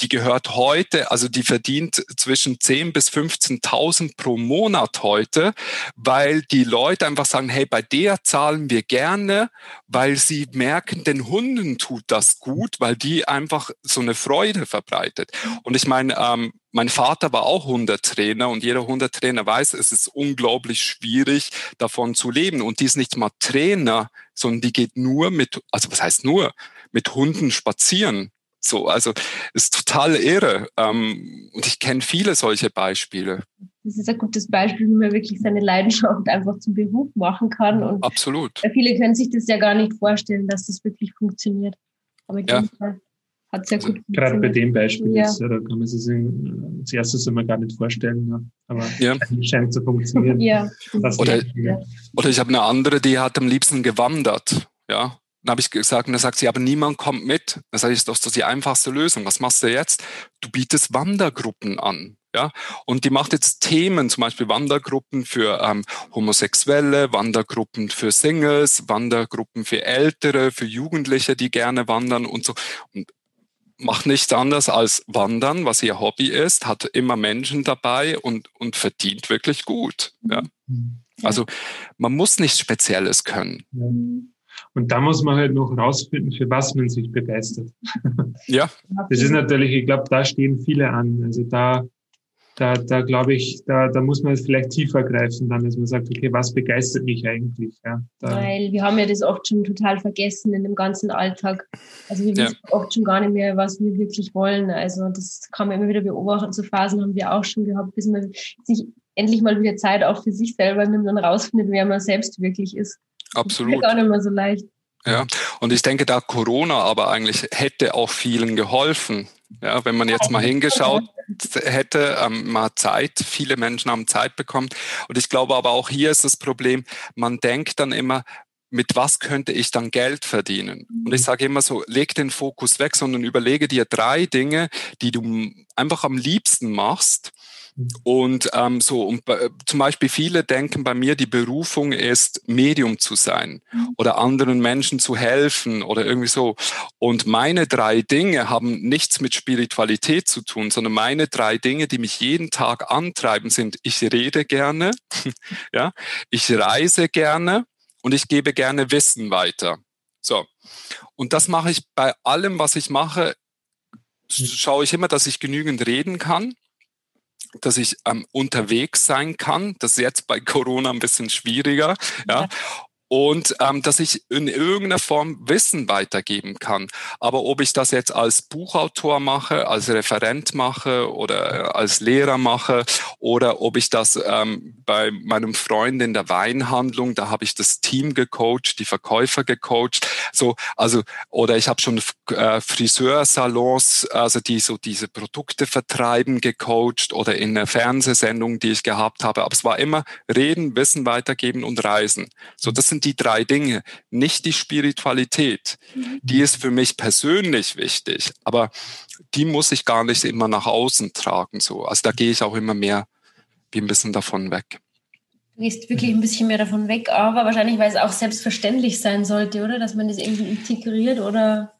Speaker 2: Die gehört heute, also die verdient zwischen 10 bis 15.000 pro Monat heute, weil die Leute einfach sagen, hey, bei der zahlen wir gerne, weil sie merken, den Hund Hunden tut das gut, weil die einfach so eine Freude verbreitet. Und ich meine, ähm, mein Vater war auch Hundetrainer und jeder Hundetrainer weiß, es ist unglaublich schwierig, davon zu leben. Und die ist nicht mal Trainer, sondern die geht nur mit, also was heißt nur, mit Hunden spazieren. So, also ist total irre. Ähm, und ich kenne viele solche Beispiele.
Speaker 3: Das ist ein gutes Beispiel, wie man wirklich seine Leidenschaft einfach zum Beruf machen kann. Und
Speaker 2: Absolut.
Speaker 3: Viele können sich das ja gar nicht vorstellen, dass das wirklich funktioniert.
Speaker 2: Aber ja. Fall.
Speaker 4: Hat sehr also gut Gerade bei dem Beispiel ja. ist, da kann man sich als erstes immer gar nicht vorstellen, ja. aber ja. scheint zu funktionieren.
Speaker 2: ja. Oder, oder ich habe eine andere, die hat am liebsten gewandert. Ja, dann habe ich gesagt, und dann sagt sie, aber niemand kommt mit. Das ist doch die einfachste Lösung. Was machst du jetzt? Du bietest Wandergruppen an. Ja, und die macht jetzt Themen, zum Beispiel Wandergruppen für ähm, Homosexuelle, Wandergruppen für Singles, Wandergruppen für Ältere, für Jugendliche, die gerne wandern und so. Und macht nichts anderes als wandern, was ihr Hobby ist, hat immer Menschen dabei und, und verdient wirklich gut. Ja. Mhm. Also man muss nichts Spezielles können.
Speaker 4: Und da muss man halt noch rausfinden, für was man sich begeistert. Ja. Das ist natürlich, ich glaube, da stehen viele an. Also da da, da glaube ich, da, da muss man jetzt vielleicht tiefer greifen, dann, dass man sagt, okay, was begeistert mich eigentlich? Ja,
Speaker 3: Weil wir haben ja das oft schon total vergessen in dem ganzen Alltag. Also wir wissen oft schon gar nicht mehr, was wir wirklich wollen. Also das kann man immer wieder beobachten. So Phasen haben wir auch schon gehabt, bis man sich endlich mal wieder Zeit auch für sich selber nimmt und rausfindet, wer man selbst wirklich ist.
Speaker 2: Absolut. Das
Speaker 3: ist gar nicht mehr so leicht.
Speaker 2: Ja, und ich denke, da Corona aber eigentlich hätte auch vielen geholfen. Ja, wenn man jetzt mal hingeschaut hätte, ähm, mal Zeit, viele Menschen haben Zeit bekommen. Und ich glaube aber auch hier ist das Problem, man denkt dann immer, mit was könnte ich dann Geld verdienen? Und ich sage immer so, leg den Fokus weg, sondern überlege dir drei Dinge, die du einfach am liebsten machst und ähm, so, und äh, zum Beispiel viele denken bei mir, die Berufung ist, Medium zu sein mhm. oder anderen Menschen zu helfen oder irgendwie so. Und meine drei Dinge haben nichts mit Spiritualität zu tun, sondern meine drei Dinge, die mich jeden Tag antreiben, sind, ich rede gerne, ja, ich reise gerne und ich gebe gerne Wissen weiter. So. Und das mache ich bei allem, was ich mache, schaue ich immer, dass ich genügend reden kann dass ich ähm, unterwegs sein kann. Das ist jetzt bei Corona ein bisschen schwieriger. Ja. ja und ähm, dass ich in irgendeiner Form Wissen weitergeben kann. Aber ob ich das jetzt als Buchautor mache, als Referent mache oder äh, als Lehrer mache oder ob ich das ähm, bei meinem Freund in der Weinhandlung, da habe ich das Team gecoacht, die Verkäufer gecoacht, so also oder ich habe schon äh, Friseursalons, also die so diese Produkte vertreiben, gecoacht oder in einer Fernsehsendung, die ich gehabt habe. Aber es war immer Reden, Wissen weitergeben und Reisen. So das sind sind die drei Dinge, nicht die Spiritualität. Mhm. Die ist für mich persönlich wichtig, aber die muss ich gar nicht immer nach außen tragen. So. Also da gehe ich auch immer mehr wie ein bisschen davon weg.
Speaker 3: Du gehst wirklich ein bisschen mehr davon weg, aber wahrscheinlich, weil es auch selbstverständlich sein sollte, oder? Dass man das irgendwie integriert oder.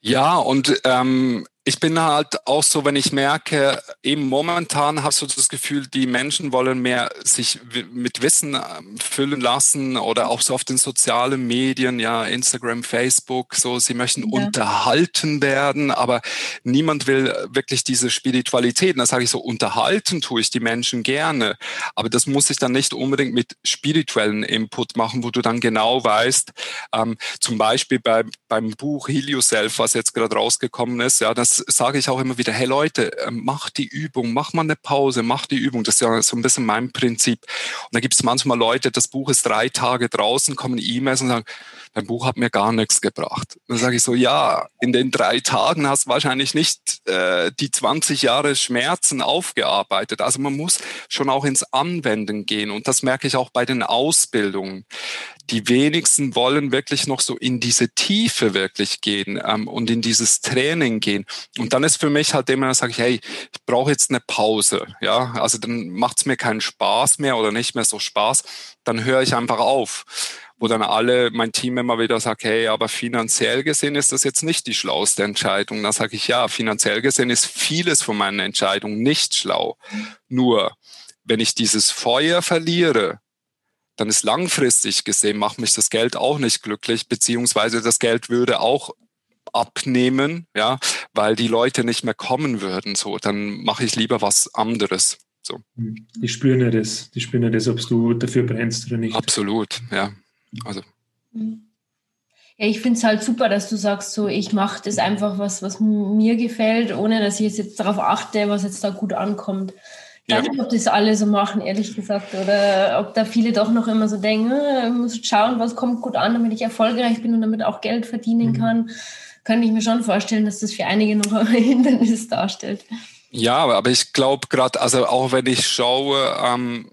Speaker 2: Ja, und ähm, ich bin halt auch so, wenn ich merke, eben momentan hast du das Gefühl, die Menschen wollen mehr sich mit Wissen ähm, füllen lassen oder auch so auf den sozialen Medien, ja, Instagram, Facebook, so, sie möchten ja. unterhalten werden, aber niemand will wirklich diese Spiritualität. Und da sage ich so, unterhalten tue ich die Menschen gerne, aber das muss ich dann nicht unbedingt mit spirituellen Input machen, wo du dann genau weißt, ähm, zum Beispiel bei, beim Buch Heal Yourself, was jetzt gerade rausgekommen ist, ja, das sage ich auch immer wieder, hey Leute, ähm, mach die Übung, mach mal eine Pause, mach die Übung. Das ist ja so ein bisschen mein Prinzip. Und da gibt es manchmal Leute, das Buch ist drei Tage draußen, kommen E-Mails und sagen, dein Buch hat mir gar nichts gebracht. Dann sage ich so, ja, in den drei Tagen hast du wahrscheinlich nicht äh, die 20 Jahre Schmerzen aufgearbeitet. Also man muss schon auch ins Anwenden gehen. Und das merke ich auch bei den Ausbildungen die wenigsten wollen wirklich noch so in diese Tiefe wirklich gehen ähm, und in dieses Training gehen. Und dann ist für mich halt immer, sage ich, hey, ich brauche jetzt eine Pause. Ja, also dann macht es mir keinen Spaß mehr oder nicht mehr so Spaß. Dann höre ich einfach auf wo dann alle, mein Team immer wieder sagt, hey, aber finanziell gesehen ist das jetzt nicht die schlauste Entscheidung. Da sage ich, ja, finanziell gesehen ist vieles von meinen Entscheidungen nicht schlau. Nur, wenn ich dieses Feuer verliere, dann ist langfristig gesehen, macht mich das Geld auch nicht glücklich, beziehungsweise das Geld würde auch abnehmen, ja, weil die Leute nicht mehr kommen würden. So, dann mache ich lieber was anderes. So.
Speaker 4: Die spüren ja das, die spüren ja das, ob du dafür brennst oder nicht.
Speaker 2: Absolut, ja. Also.
Speaker 3: Ja, ich finde es halt super, dass du sagst, so ich mache das einfach was, was mir gefällt, ohne dass ich jetzt darauf achte, was jetzt da gut ankommt. Ich weiß nicht, ob das alle so machen, ehrlich gesagt, oder ob da viele doch noch immer so denken, ich muss schauen, was kommt gut an, damit ich erfolgreich bin und damit auch Geld verdienen mhm. kann. könnte ich mir schon vorstellen, dass das für einige noch ein Hindernis darstellt.
Speaker 2: Ja, aber ich glaube gerade, also auch wenn ich schaue, ähm,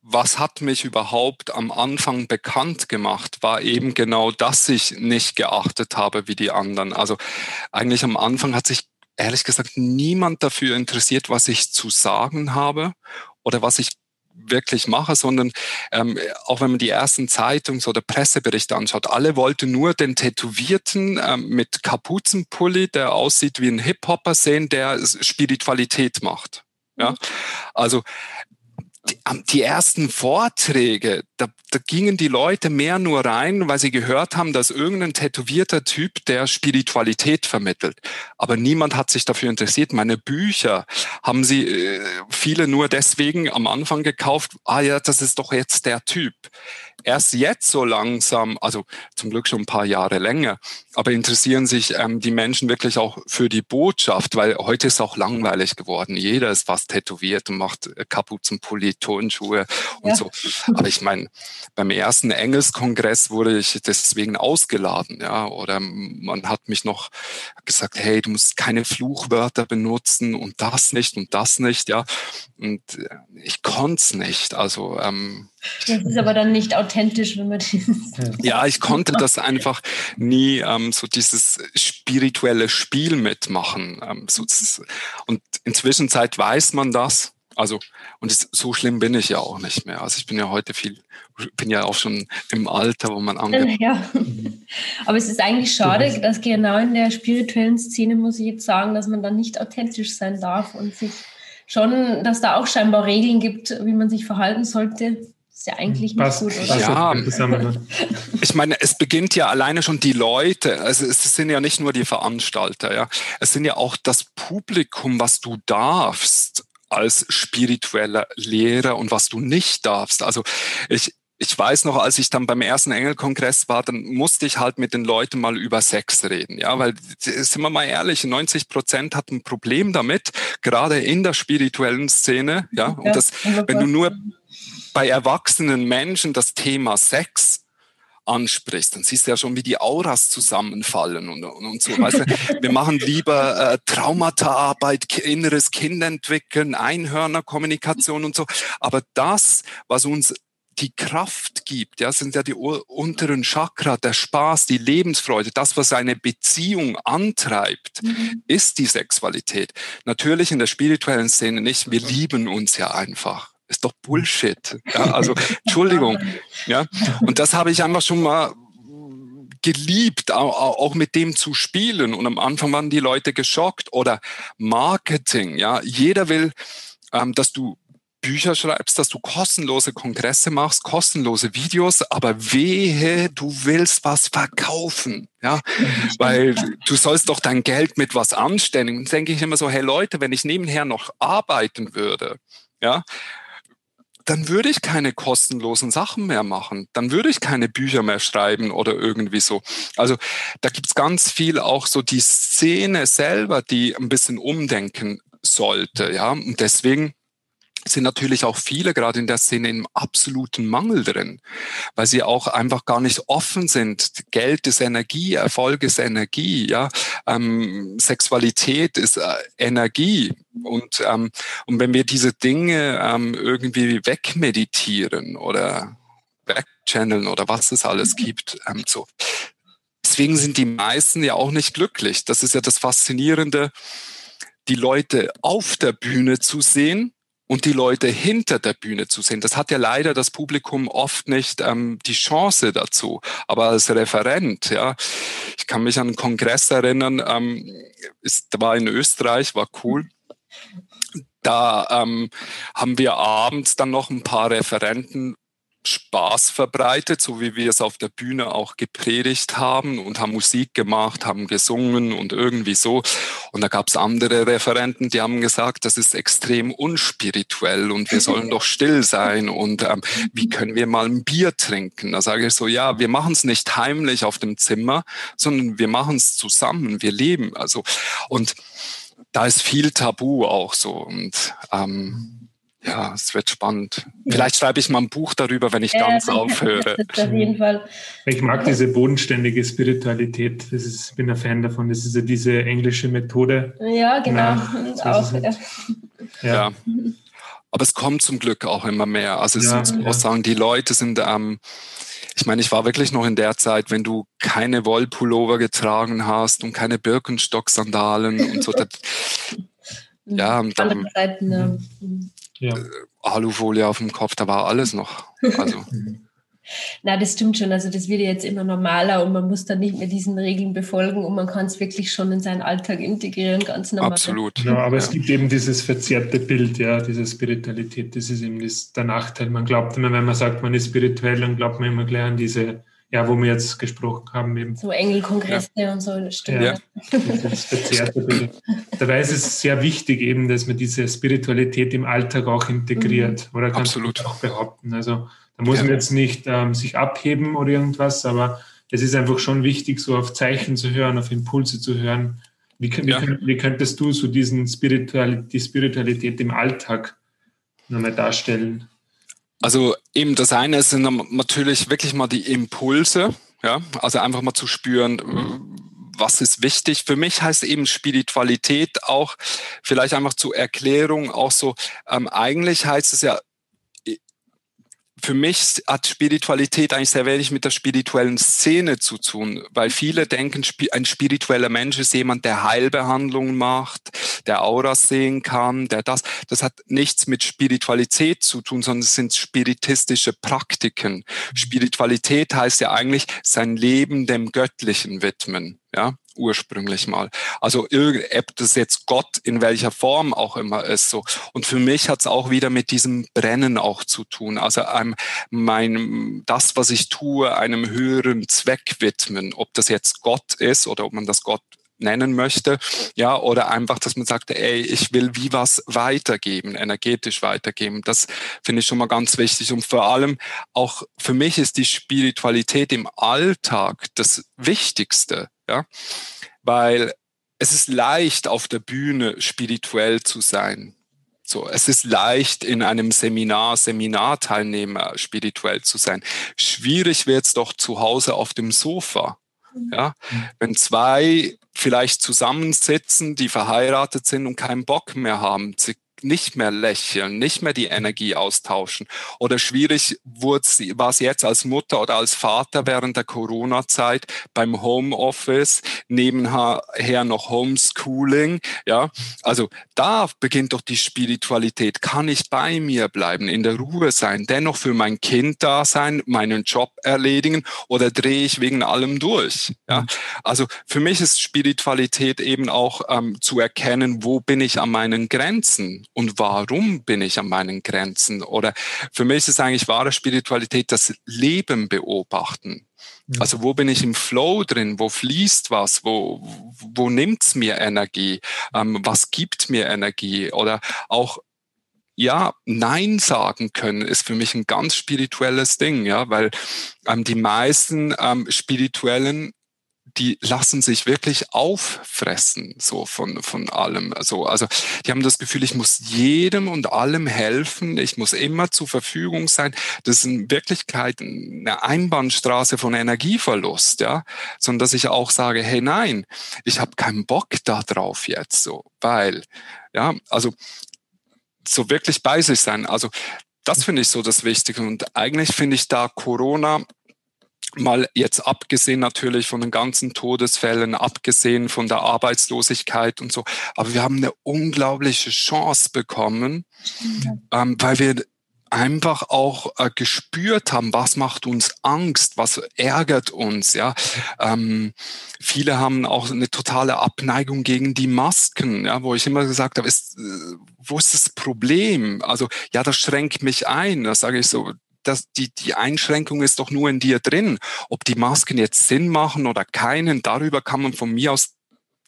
Speaker 2: was hat mich überhaupt am Anfang bekannt gemacht, war eben genau, dass ich nicht geachtet habe wie die anderen. Also eigentlich am Anfang hat sich ehrlich gesagt niemand dafür interessiert, was ich zu sagen habe oder was ich wirklich mache, sondern ähm, auch wenn man die ersten Zeitungs- oder Presseberichte anschaut, alle wollten nur den Tätowierten ähm, mit Kapuzenpulli, der aussieht wie ein Hip-Hopper, sehen, der Spiritualität macht. Ja, mhm. also die, die ersten Vorträge, da, da gingen die Leute mehr nur rein, weil sie gehört haben, dass irgendein tätowierter Typ der Spiritualität vermittelt. Aber niemand hat sich dafür interessiert. Meine Bücher haben sie äh, viele nur deswegen am Anfang gekauft. Ah ja, das ist doch jetzt der Typ erst jetzt so langsam, also zum Glück schon ein paar Jahre länger, aber interessieren sich ähm, die Menschen wirklich auch für die Botschaft, weil heute ist auch langweilig geworden. Jeder ist fast tätowiert und macht äh, Kapuzenpulli, Turnschuhe und ja. so. Aber ich meine, beim ersten Engelskongress wurde ich deswegen ausgeladen, ja, oder man hat mich noch gesagt, hey, du musst keine Fluchwörter benutzen und das nicht und das nicht, ja. Und äh, ich konnte es nicht. Also ähm,
Speaker 3: das ist aber dann nicht authentisch, wenn man dieses.
Speaker 2: Ja, ich konnte das einfach nie ähm, so dieses spirituelle Spiel mitmachen. Ähm, so, und inzwischen Zeit weiß man das. Also, und es, so schlimm bin ich ja auch nicht mehr. Also ich bin ja heute viel, bin ja auch schon im Alter, wo man angeht. Ja.
Speaker 3: Aber es ist eigentlich schade, dass genau in der spirituellen Szene, muss ich jetzt sagen, dass man dann nicht authentisch sein darf und sich schon, dass da auch scheinbar Regeln gibt, wie man sich verhalten sollte ist ja eigentlich nicht gut, oder?
Speaker 2: Ja, ich meine, es beginnt ja alleine schon die Leute. Also es sind ja nicht nur die Veranstalter, ja. Es sind ja auch das Publikum, was du darfst als spiritueller Lehrer und was du nicht darfst. Also ich, ich weiß noch, als ich dann beim ersten Engelkongress war, dann musste ich halt mit den Leuten mal über Sex reden, ja, weil sind wir mal ehrlich, 90 Prozent hat ein Problem damit, gerade in der spirituellen Szene, ja, und das, wenn du nur bei erwachsenen Menschen das Thema Sex ansprichst, dann siehst du ja schon, wie die Auras zusammenfallen und, und, und so. Weißt du, wir machen lieber äh, Traumataarbeit, inneres Kind entwickeln, Einhörnerkommunikation und so. Aber das, was uns die Kraft gibt, ja, sind ja die unteren Chakra, der Spaß, die Lebensfreude, das, was eine Beziehung antreibt, mhm. ist die Sexualität. Natürlich in der spirituellen Szene nicht. Wir lieben uns ja einfach ist doch Bullshit. Ja, also Entschuldigung. Ja, und das habe ich einfach schon mal geliebt, auch mit dem zu spielen. Und am Anfang waren die Leute geschockt. Oder Marketing. Ja, jeder will, ähm, dass du Bücher schreibst, dass du kostenlose Kongresse machst, kostenlose Videos, aber wehe, du willst was verkaufen, ja, weil du sollst doch dein Geld mit was anstellen. Und denke ich immer so, hey Leute, wenn ich nebenher noch arbeiten würde, ja, dann würde ich keine kostenlosen Sachen mehr machen. Dann würde ich keine Bücher mehr schreiben oder irgendwie so. Also da gibt's ganz viel auch so die Szene selber, die ein bisschen umdenken sollte. Ja, und deswegen sind natürlich auch viele gerade in der Szene im absoluten Mangel drin, weil sie auch einfach gar nicht offen sind. Geld ist Energie, Erfolg ist Energie, ja, ähm, Sexualität ist äh, Energie und ähm, und wenn wir diese Dinge ähm, irgendwie wegmeditieren oder wegchanneln oder was es alles mhm. gibt, ähm, so. Deswegen sind die meisten ja auch nicht glücklich. Das ist ja das Faszinierende, die Leute auf der Bühne zu sehen und die Leute hinter der Bühne zu sehen. Das hat ja leider das Publikum oft nicht ähm, die Chance dazu. Aber als Referent, ja, ich kann mich an einen Kongress erinnern, ähm, ist, war in Österreich, war cool. Da ähm, haben wir abends dann noch ein paar Referenten Spaß verbreitet, so wie wir es auf der Bühne auch gepredigt haben und haben Musik gemacht, haben gesungen und irgendwie so. Und da gab es andere Referenten, die haben gesagt, das ist extrem unspirituell und wir sollen doch still sein und ähm, wie können wir mal ein Bier trinken? Da sage ich so, ja, wir machen es nicht heimlich auf dem Zimmer, sondern wir machen es zusammen, wir leben. Also und da ist viel Tabu auch so und ähm, ja, es wird spannend. Vielleicht schreibe ich mal ein Buch darüber, wenn ich ja, ganz aufhöre.
Speaker 4: auf jeden Fall. Ich mag diese bodenständige Spiritualität. Das ist, ich bin ein Fan davon. Das ist ja diese englische Methode.
Speaker 3: Ja, genau.
Speaker 2: Na, so auch, ja. ja. Aber es kommt zum Glück auch immer mehr. Also es ja, sind, ja. sagen, die Leute sind ähm, ich meine, ich war wirklich noch in der Zeit, wenn du keine Wollpullover getragen hast und keine Birkenstock-Sandalen und so. Das, ja, und dann, Zeiten, ne? Ja. Äh, Alufolie auf dem Kopf, da war alles noch. Also.
Speaker 3: Na, das stimmt schon. Also das wird jetzt immer normaler und man muss dann nicht mehr diesen Regeln befolgen und man kann es wirklich schon in seinen Alltag integrieren, ganz normal.
Speaker 2: Absolut.
Speaker 4: Ja, aber ja. es gibt eben dieses verzerrte Bild, ja, diese Spiritualität. Das ist eben das, der Nachteil. Man glaubt immer, wenn man sagt, man ist spirituell, dann glaubt man immer gleich an diese ja, wo wir jetzt gesprochen haben. Eben.
Speaker 3: So Engelkongresse ja. und so, das stimmt. Ja,
Speaker 4: das verzerrte Bild. Dabei ist es sehr wichtig eben, dass man diese Spiritualität im Alltag auch integriert. Mhm. Oder kann
Speaker 2: Absolut.
Speaker 4: auch behaupten. Also da muss ja. man jetzt nicht ähm, sich abheben oder irgendwas, aber es ist einfach schon wichtig, so auf Zeichen zu hören, auf Impulse zu hören. Wie, wie, ja. wie könntest du so diesen Spiritual, die Spiritualität im Alltag nochmal darstellen?
Speaker 2: Also eben das eine sind natürlich wirklich mal die Impulse, ja, also einfach mal zu spüren, was ist wichtig. Für mich heißt eben Spiritualität auch vielleicht einfach zur Erklärung auch so, ähm, eigentlich heißt es ja für mich hat Spiritualität eigentlich sehr wenig mit der spirituellen Szene zu tun, weil viele denken, ein spiritueller Mensch ist jemand, der Heilbehandlungen macht, der Auras sehen kann, der das. Das hat nichts mit Spiritualität zu tun, sondern es sind spiritistische Praktiken. Spiritualität heißt ja eigentlich sein Leben dem Göttlichen widmen. Ja, ursprünglich mal. Also ob das jetzt Gott in welcher Form auch immer ist so. Und für mich hat es auch wieder mit diesem Brennen auch zu tun. Also einem, mein, das, was ich tue, einem höheren Zweck widmen. Ob das jetzt Gott ist oder ob man das Gott nennen möchte, ja, oder einfach, dass man sagt, ey, ich will wie was weitergeben, energetisch weitergeben. Das finde ich schon mal ganz wichtig. Und vor allem auch für mich ist die Spiritualität im Alltag das Wichtigste. Ja? Weil es ist leicht, auf der Bühne spirituell zu sein. So, es ist leicht, in einem Seminar, Seminarteilnehmer spirituell zu sein. Schwierig wird es doch zu Hause auf dem Sofa. Ja, wenn zwei vielleicht zusammensitzen, die verheiratet sind und keinen Bock mehr haben, sie nicht mehr lächeln, nicht mehr die Energie austauschen. Oder schwierig war es jetzt als Mutter oder als Vater während der Corona-Zeit beim Homeoffice, nebenher noch Homeschooling. Ja, also da beginnt doch die Spiritualität. Kann ich bei mir bleiben, in der Ruhe sein, dennoch für mein Kind da sein, meinen Job erledigen oder drehe ich wegen allem durch? Ja, also für mich ist Spiritualität eben auch ähm, zu erkennen, wo bin ich an meinen Grenzen und warum bin ich an meinen Grenzen? Oder für mich ist es eigentlich wahre Spiritualität, das Leben beobachten. Also wo bin ich im Flow drin? Wo fließt was? Wo, wo nimmt's mir Energie? Ähm, was gibt mir Energie? Oder auch ja, Nein sagen können ist für mich ein ganz spirituelles Ding, ja, weil ähm, die meisten ähm, spirituellen die lassen sich wirklich auffressen, so von, von allem. So, also, die haben das Gefühl, ich muss jedem und allem helfen, ich muss immer zur Verfügung sein. Das ist in Wirklichkeit eine Einbahnstraße von Energieverlust, ja. Sondern dass ich auch sage, hey, nein, ich habe keinen Bock da drauf jetzt, so, weil, ja, also, so wirklich bei sich sein. Also, das finde ich so das Wichtige. Und eigentlich finde ich da Corona mal jetzt abgesehen natürlich von den ganzen Todesfällen, abgesehen von der Arbeitslosigkeit und so. Aber wir haben eine unglaubliche Chance bekommen, mhm. ähm, weil wir einfach auch äh, gespürt haben, was macht uns Angst, was ärgert uns, ja. Ähm, viele haben auch eine totale Abneigung gegen die Masken, ja, wo ich immer gesagt habe, ist, äh, wo ist das Problem? Also, ja, das schränkt mich ein. Da sage ich so, das, die, die Einschränkung ist doch nur in dir drin. Ob die Masken jetzt Sinn machen oder keinen, darüber kann man von mir aus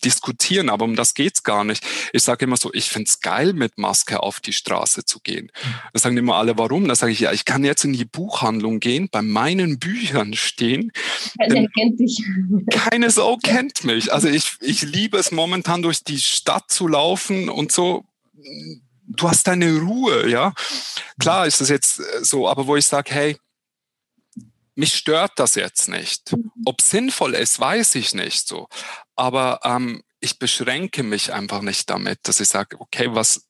Speaker 2: diskutieren, aber um das geht's gar nicht. Ich sage immer so, ich find's geil, mit Maske auf die Straße zu gehen. Da sagen immer alle, warum? Da sage ich, ja, ich kann jetzt in die Buchhandlung gehen, bei meinen Büchern stehen. Keiner kennt dich. Keine Sau kennt mich. Also ich, ich liebe es momentan durch die Stadt zu laufen und so du hast deine Ruhe, ja. Klar ist das jetzt äh, so, aber wo ich sage, hey, mich stört das jetzt nicht. Mhm. Ob sinnvoll ist, weiß ich nicht so. Aber ähm, ich beschränke mich einfach nicht damit, dass ich sage, okay, was,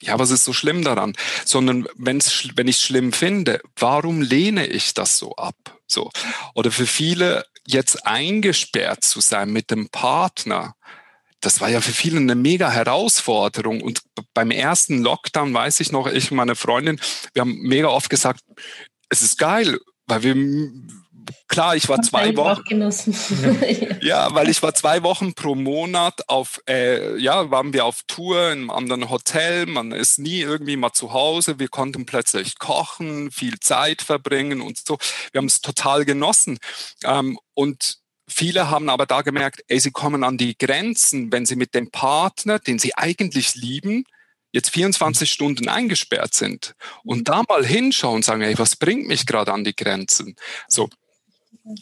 Speaker 2: ja, was ist so schlimm daran? Sondern wenn's, wenn ich es schlimm finde, warum lehne ich das so ab? So. Oder für viele jetzt eingesperrt zu sein mit dem Partner, das war ja für viele eine mega Herausforderung. Und beim ersten Lockdown weiß ich noch, ich und meine Freundin, wir haben mega oft gesagt, es ist geil, weil wir klar, ich war Hat zwei Wochen. ja, weil ich war zwei Wochen pro Monat auf, äh, ja, waren wir auf Tour in einem anderen Hotel. Man ist nie irgendwie mal zu Hause. Wir konnten plötzlich kochen, viel Zeit verbringen und so. Wir haben es total genossen. Ähm, und Viele haben aber da gemerkt, ey, sie kommen an die Grenzen, wenn sie mit dem Partner, den sie eigentlich lieben, jetzt 24 Stunden eingesperrt sind und da mal hinschauen und sagen, ey, was bringt mich gerade an die Grenzen? So,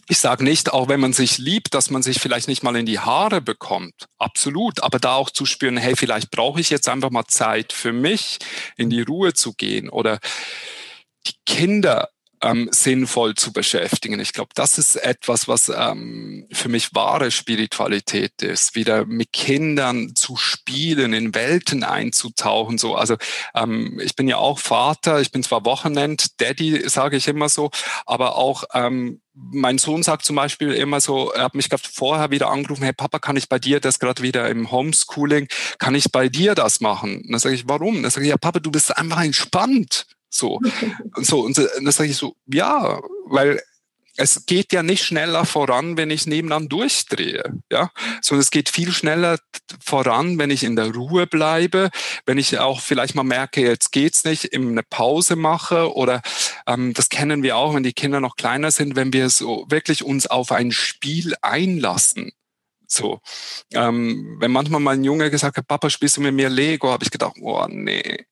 Speaker 2: ich sage nicht, auch wenn man sich liebt, dass man sich vielleicht nicht mal in die Haare bekommt. Absolut. Aber da auch zu spüren, hey, vielleicht brauche ich jetzt einfach mal Zeit für mich, in die Ruhe zu gehen oder die Kinder ähm, sinnvoll zu beschäftigen. Ich glaube, das ist etwas, was ähm, für mich wahre Spiritualität ist, wieder mit Kindern zu spielen, in Welten einzutauchen. So, also ähm, ich bin ja auch Vater, ich bin zwar Wochenend, Daddy, sage ich immer so, aber auch ähm, mein Sohn sagt zum Beispiel immer so, er hat mich gerade vorher wieder angerufen, hey Papa, kann ich bei dir das gerade wieder im Homeschooling, kann ich bei dir das machen? Und dann sage ich, warum? Dann sage ich, ja Papa, du bist einfach entspannt. So, so, und das sage ich so, ja, weil es geht ja nicht schneller voran, wenn ich nebenan durchdrehe, ja, sondern es geht viel schneller voran, wenn ich in der Ruhe bleibe, wenn ich auch vielleicht mal merke, jetzt geht's nicht, eine Pause mache oder ähm, das kennen wir auch, wenn die Kinder noch kleiner sind, wenn wir so wirklich uns auf ein Spiel einlassen. So, ähm, wenn manchmal mein Junge gesagt hat, Papa, spielst du mit mir Lego, habe ich gedacht, oh nee.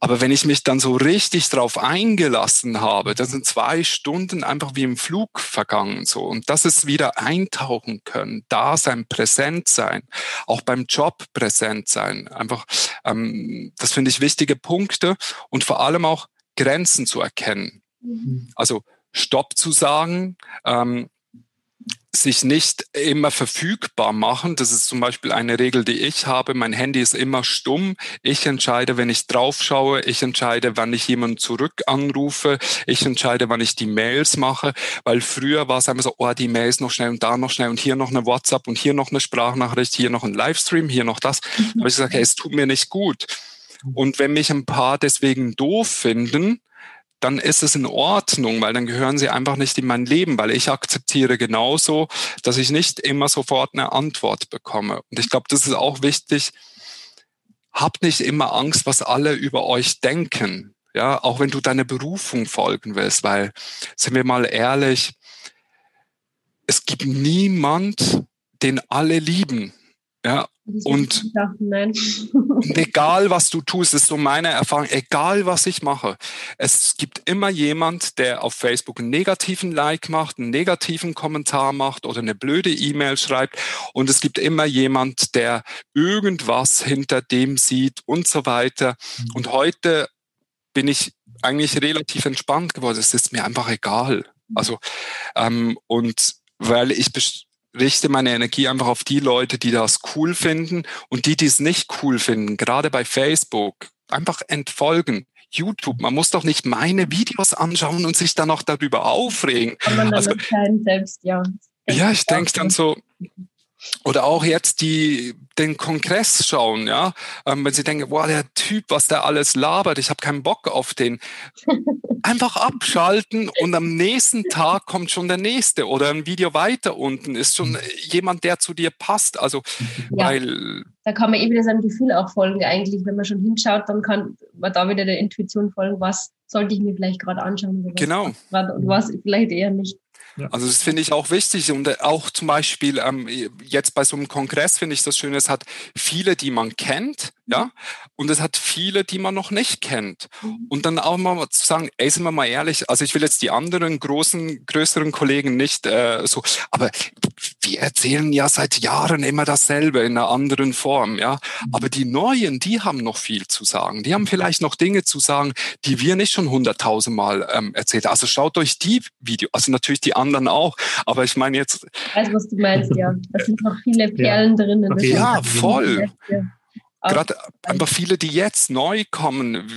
Speaker 2: Aber wenn ich mich dann so richtig drauf eingelassen habe, dann sind zwei Stunden einfach wie im Flug vergangen. So und das ist wieder eintauchen können, da sein, präsent sein, auch beim Job präsent sein. Einfach, ähm, das finde ich wichtige Punkte und vor allem auch Grenzen zu erkennen. Mhm. Also Stopp zu sagen. Ähm, sich nicht immer verfügbar machen. Das ist zum Beispiel eine Regel, die ich habe. Mein Handy ist immer stumm. Ich entscheide, wenn ich drauf schaue. Ich entscheide, wann ich jemanden zurück anrufe. Ich entscheide, wann ich die Mails mache. Weil früher war es einfach so, oh, die Mails noch schnell und da noch schnell und hier noch eine WhatsApp und hier noch eine Sprachnachricht, hier noch ein Livestream, hier noch das. Da habe ich gesagt, hey, es tut mir nicht gut. Und wenn mich ein paar deswegen doof finden, dann ist es in Ordnung, weil dann gehören sie einfach nicht in mein Leben, weil ich akzeptiere genauso, dass ich nicht immer sofort eine Antwort bekomme. Und ich glaube, das ist auch wichtig. Habt nicht immer Angst, was alle über euch denken. Ja, auch wenn du deine Berufung folgen willst, weil, sind wir mal ehrlich, es gibt niemand, den alle lieben. Ja, und, egal, was du tust, ist so meine Erfahrung, egal, was ich mache, es gibt immer jemand, der auf Facebook einen negativen Like macht, einen negativen Kommentar macht oder eine blöde E-Mail schreibt. Und es gibt immer jemand, der irgendwas hinter dem sieht und so weiter. Mhm. Und heute bin ich eigentlich relativ entspannt geworden. Es ist mir einfach egal. Also, ähm, und weil ich richte meine Energie einfach auf die Leute, die das cool finden und die, die es nicht cool finden, gerade bei Facebook, einfach entfolgen. YouTube, man muss doch nicht meine Videos anschauen und sich dann noch darüber aufregen. Kann man also, selbst, ja. Ja, ich denke dann so, oder auch jetzt die den Kongress schauen, ja, ähm, wenn sie denken, boah, der Typ, was der alles labert, ich habe keinen Bock auf den. Einfach abschalten und am nächsten Tag kommt schon der nächste oder ein Video weiter unten ist schon jemand, der zu dir passt. Also, ja, weil.
Speaker 3: Da kann man eben wieder seinem Gefühl auch folgen, eigentlich. Wenn man schon hinschaut, dann kann man da wieder der Intuition folgen, was sollte ich mir vielleicht gerade anschauen.
Speaker 2: Oder was, genau.
Speaker 3: Und was vielleicht eher nicht.
Speaker 2: Ja. Also das finde ich auch wichtig und äh, auch zum Beispiel ähm, jetzt bei so einem Kongress finde ich das Schöne, es hat viele, die man kennt, ja, und es hat viele, die man noch nicht kennt. Mhm. Und dann auch mal zu sagen, ey, sind wir mal ehrlich, also ich will jetzt die anderen großen, größeren Kollegen nicht äh, so, aber wir erzählen ja seit Jahren immer dasselbe in einer anderen Form, ja. Mhm. Aber die Neuen, die haben noch viel zu sagen. Die haben vielleicht noch Dinge zu sagen, die wir nicht schon hunderttausendmal ähm, erzählt haben. Also schaut euch die Video, also natürlich die anderen auch, aber ich meine jetzt.
Speaker 5: Ich weiß, was du meinst, ja. Da sind noch viele Perlen
Speaker 2: ja.
Speaker 5: drinnen.
Speaker 2: Ja, voll. Gerade einfach viele, die jetzt neu kommen,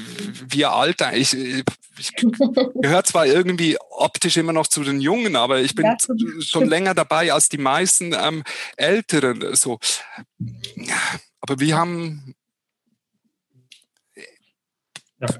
Speaker 2: wir Alter, ich, ich gehöre zwar irgendwie optisch immer noch zu den Jungen, aber ich bin ja, schon länger dabei als die meisten ähm, Älteren. So. Aber wir haben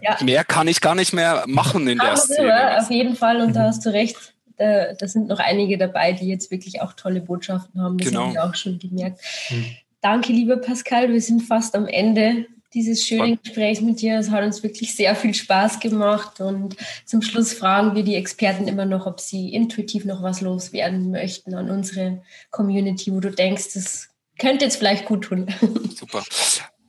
Speaker 2: ja. Mehr kann ich gar nicht mehr machen in der Szene.
Speaker 5: Auf jeden Fall, und da hast du recht. Da, da, sind noch einige dabei, die jetzt wirklich auch tolle Botschaften haben. Das genau. haben wir auch schon gemerkt. Mhm. Danke, lieber Pascal. Wir sind fast am Ende dieses schönen Gesprächs mit dir. Es hat uns wirklich sehr viel Spaß gemacht. Und zum Schluss fragen wir die Experten immer noch, ob sie intuitiv noch was loswerden möchten an unsere Community, wo du denkst, das könnte jetzt vielleicht gut tun.
Speaker 2: Super.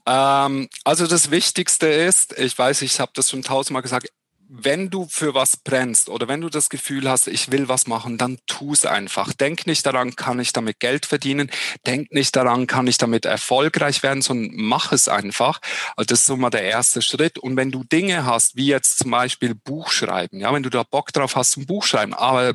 Speaker 2: Ähm, also das Wichtigste ist, ich weiß, ich habe das schon tausendmal gesagt, wenn du für was brennst oder wenn du das Gefühl hast, ich will was machen, dann tu es einfach. Denk nicht daran, kann ich damit Geld verdienen? Denk nicht daran, kann ich damit erfolgreich werden, sondern mach es einfach. Also das ist so mal der erste Schritt. Und wenn du Dinge hast, wie jetzt zum Beispiel Buch schreiben, ja, wenn du da Bock drauf hast zum Buch schreiben, aber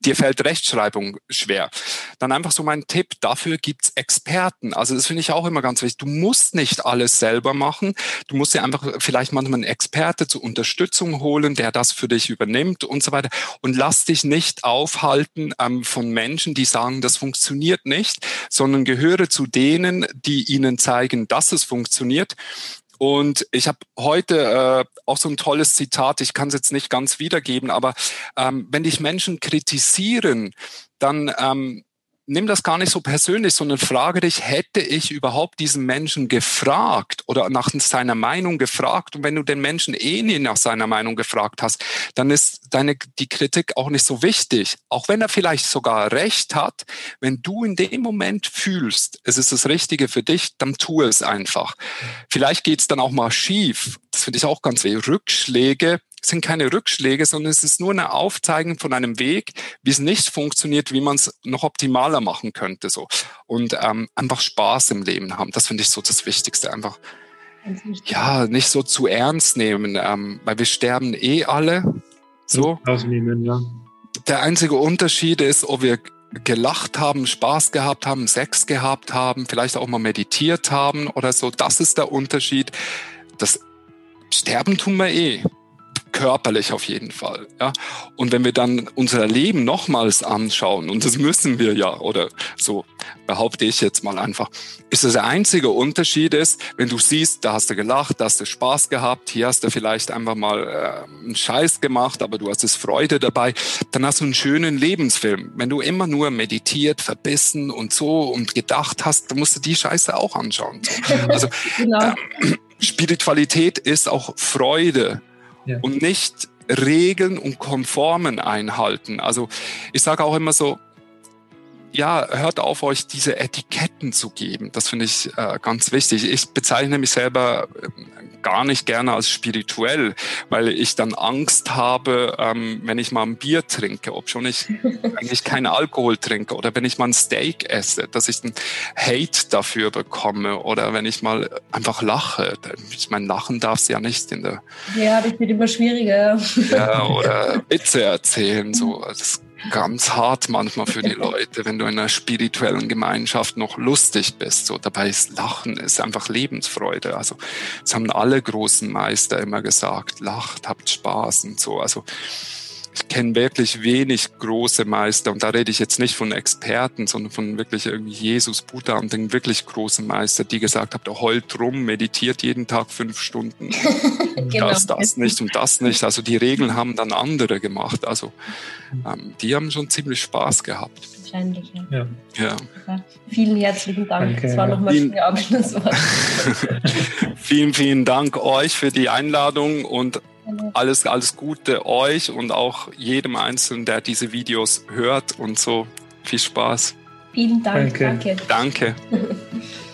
Speaker 2: dir fällt Rechtschreibung schwer, dann einfach so mein Tipp, dafür gibt's Experten. Also das finde ich auch immer ganz wichtig. Du musst nicht alles selber machen. Du musst dir einfach vielleicht manchmal einen Experte zur Unterstützung holen, der das für dich übernimmt und so weiter. Und lass dich nicht aufhalten ähm, von Menschen, die sagen, das funktioniert nicht, sondern gehöre zu denen, die ihnen zeigen, dass es funktioniert. Und ich habe heute äh, auch so ein tolles Zitat, ich kann es jetzt nicht ganz wiedergeben, aber ähm, wenn dich Menschen kritisieren, dann ähm, nimm das gar nicht so persönlich, sondern frage dich, hätte ich überhaupt diesen Menschen gefragt oder nach seiner Meinung gefragt? Und wenn du den Menschen eh nie nach seiner Meinung gefragt hast, dann ist deine, die Kritik auch nicht so wichtig. Auch wenn er vielleicht sogar recht hat, wenn du in dem Moment fühlst, es ist das Richtige für dich, dann tu es einfach. Vielleicht geht es dann auch mal schief. Das finde ich auch ganz weh. Rückschläge sind keine Rückschläge, sondern es ist nur eine Aufzeigung von einem Weg, wie es nicht funktioniert, wie man es noch optimaler machen könnte. So. Und ähm, einfach Spaß im Leben haben. Das finde ich so das Wichtigste. Einfach ja, nicht so zu ernst nehmen, ähm, weil wir sterben eh alle. So. Ausnehmen, ja. Der einzige Unterschied ist, ob wir gelacht haben, Spaß gehabt haben, Sex gehabt haben, vielleicht auch mal meditiert haben oder so. Das ist der Unterschied. Das Sterben tun wir eh körperlich auf jeden Fall. Ja? Und wenn wir dann unser Leben nochmals anschauen, und das müssen wir ja, oder so behaupte ich jetzt mal einfach, ist das der einzige Unterschied ist, wenn du siehst, da hast du gelacht, da hast du Spaß gehabt, hier hast du vielleicht einfach mal äh, einen Scheiß gemacht, aber du hast es Freude dabei, dann hast du einen schönen Lebensfilm. Wenn du immer nur meditiert, verbissen und so und gedacht hast, dann musst du die Scheiße auch anschauen. Also genau. äh, Spiritualität ist auch Freude und nicht Regeln und Konformen einhalten. Also ich sage auch immer so, ja, hört auf, euch diese Etiketten zu geben. Das finde ich äh, ganz wichtig. Ich bezeichne mich selber äh, gar nicht gerne als spirituell, weil ich dann Angst habe, ähm, wenn ich mal ein Bier trinke, ob schon ich eigentlich keinen Alkohol trinke oder wenn ich mal ein Steak esse, dass ich einen Hate dafür bekomme oder wenn ich mal einfach lache. Ich meine, lachen darf es ja nicht in der...
Speaker 5: Ja, das wird immer schwieriger.
Speaker 2: Ja, oder Witze erzählen, so. Das ganz hart manchmal für die Leute, wenn du in einer spirituellen Gemeinschaft noch lustig bist. So dabei ist Lachen ist einfach Lebensfreude. Also das haben alle großen Meister immer gesagt: Lacht, habt Spaß und so. Also ich kenne wirklich wenig große Meister und da rede ich jetzt nicht von Experten, sondern von wirklich irgendwie Jesus, Buddha und den wirklich großen Meister, die gesagt haben, heult rum, meditiert jeden Tag fünf Stunden. genau. Das, das nicht und das nicht. Also die Regeln haben dann andere gemacht. Also ähm, die haben schon ziemlich Spaß gehabt. Wahrscheinlich, ja. ja.
Speaker 5: ja. Vielen herzlichen Dank. Danke. Das war nochmal ein Abschlusswort.
Speaker 2: vielen, vielen Dank euch für die Einladung und alles, alles Gute euch und auch jedem Einzelnen, der diese Videos hört und so. Viel Spaß.
Speaker 5: Vielen Dank. Danke.
Speaker 2: Danke. danke.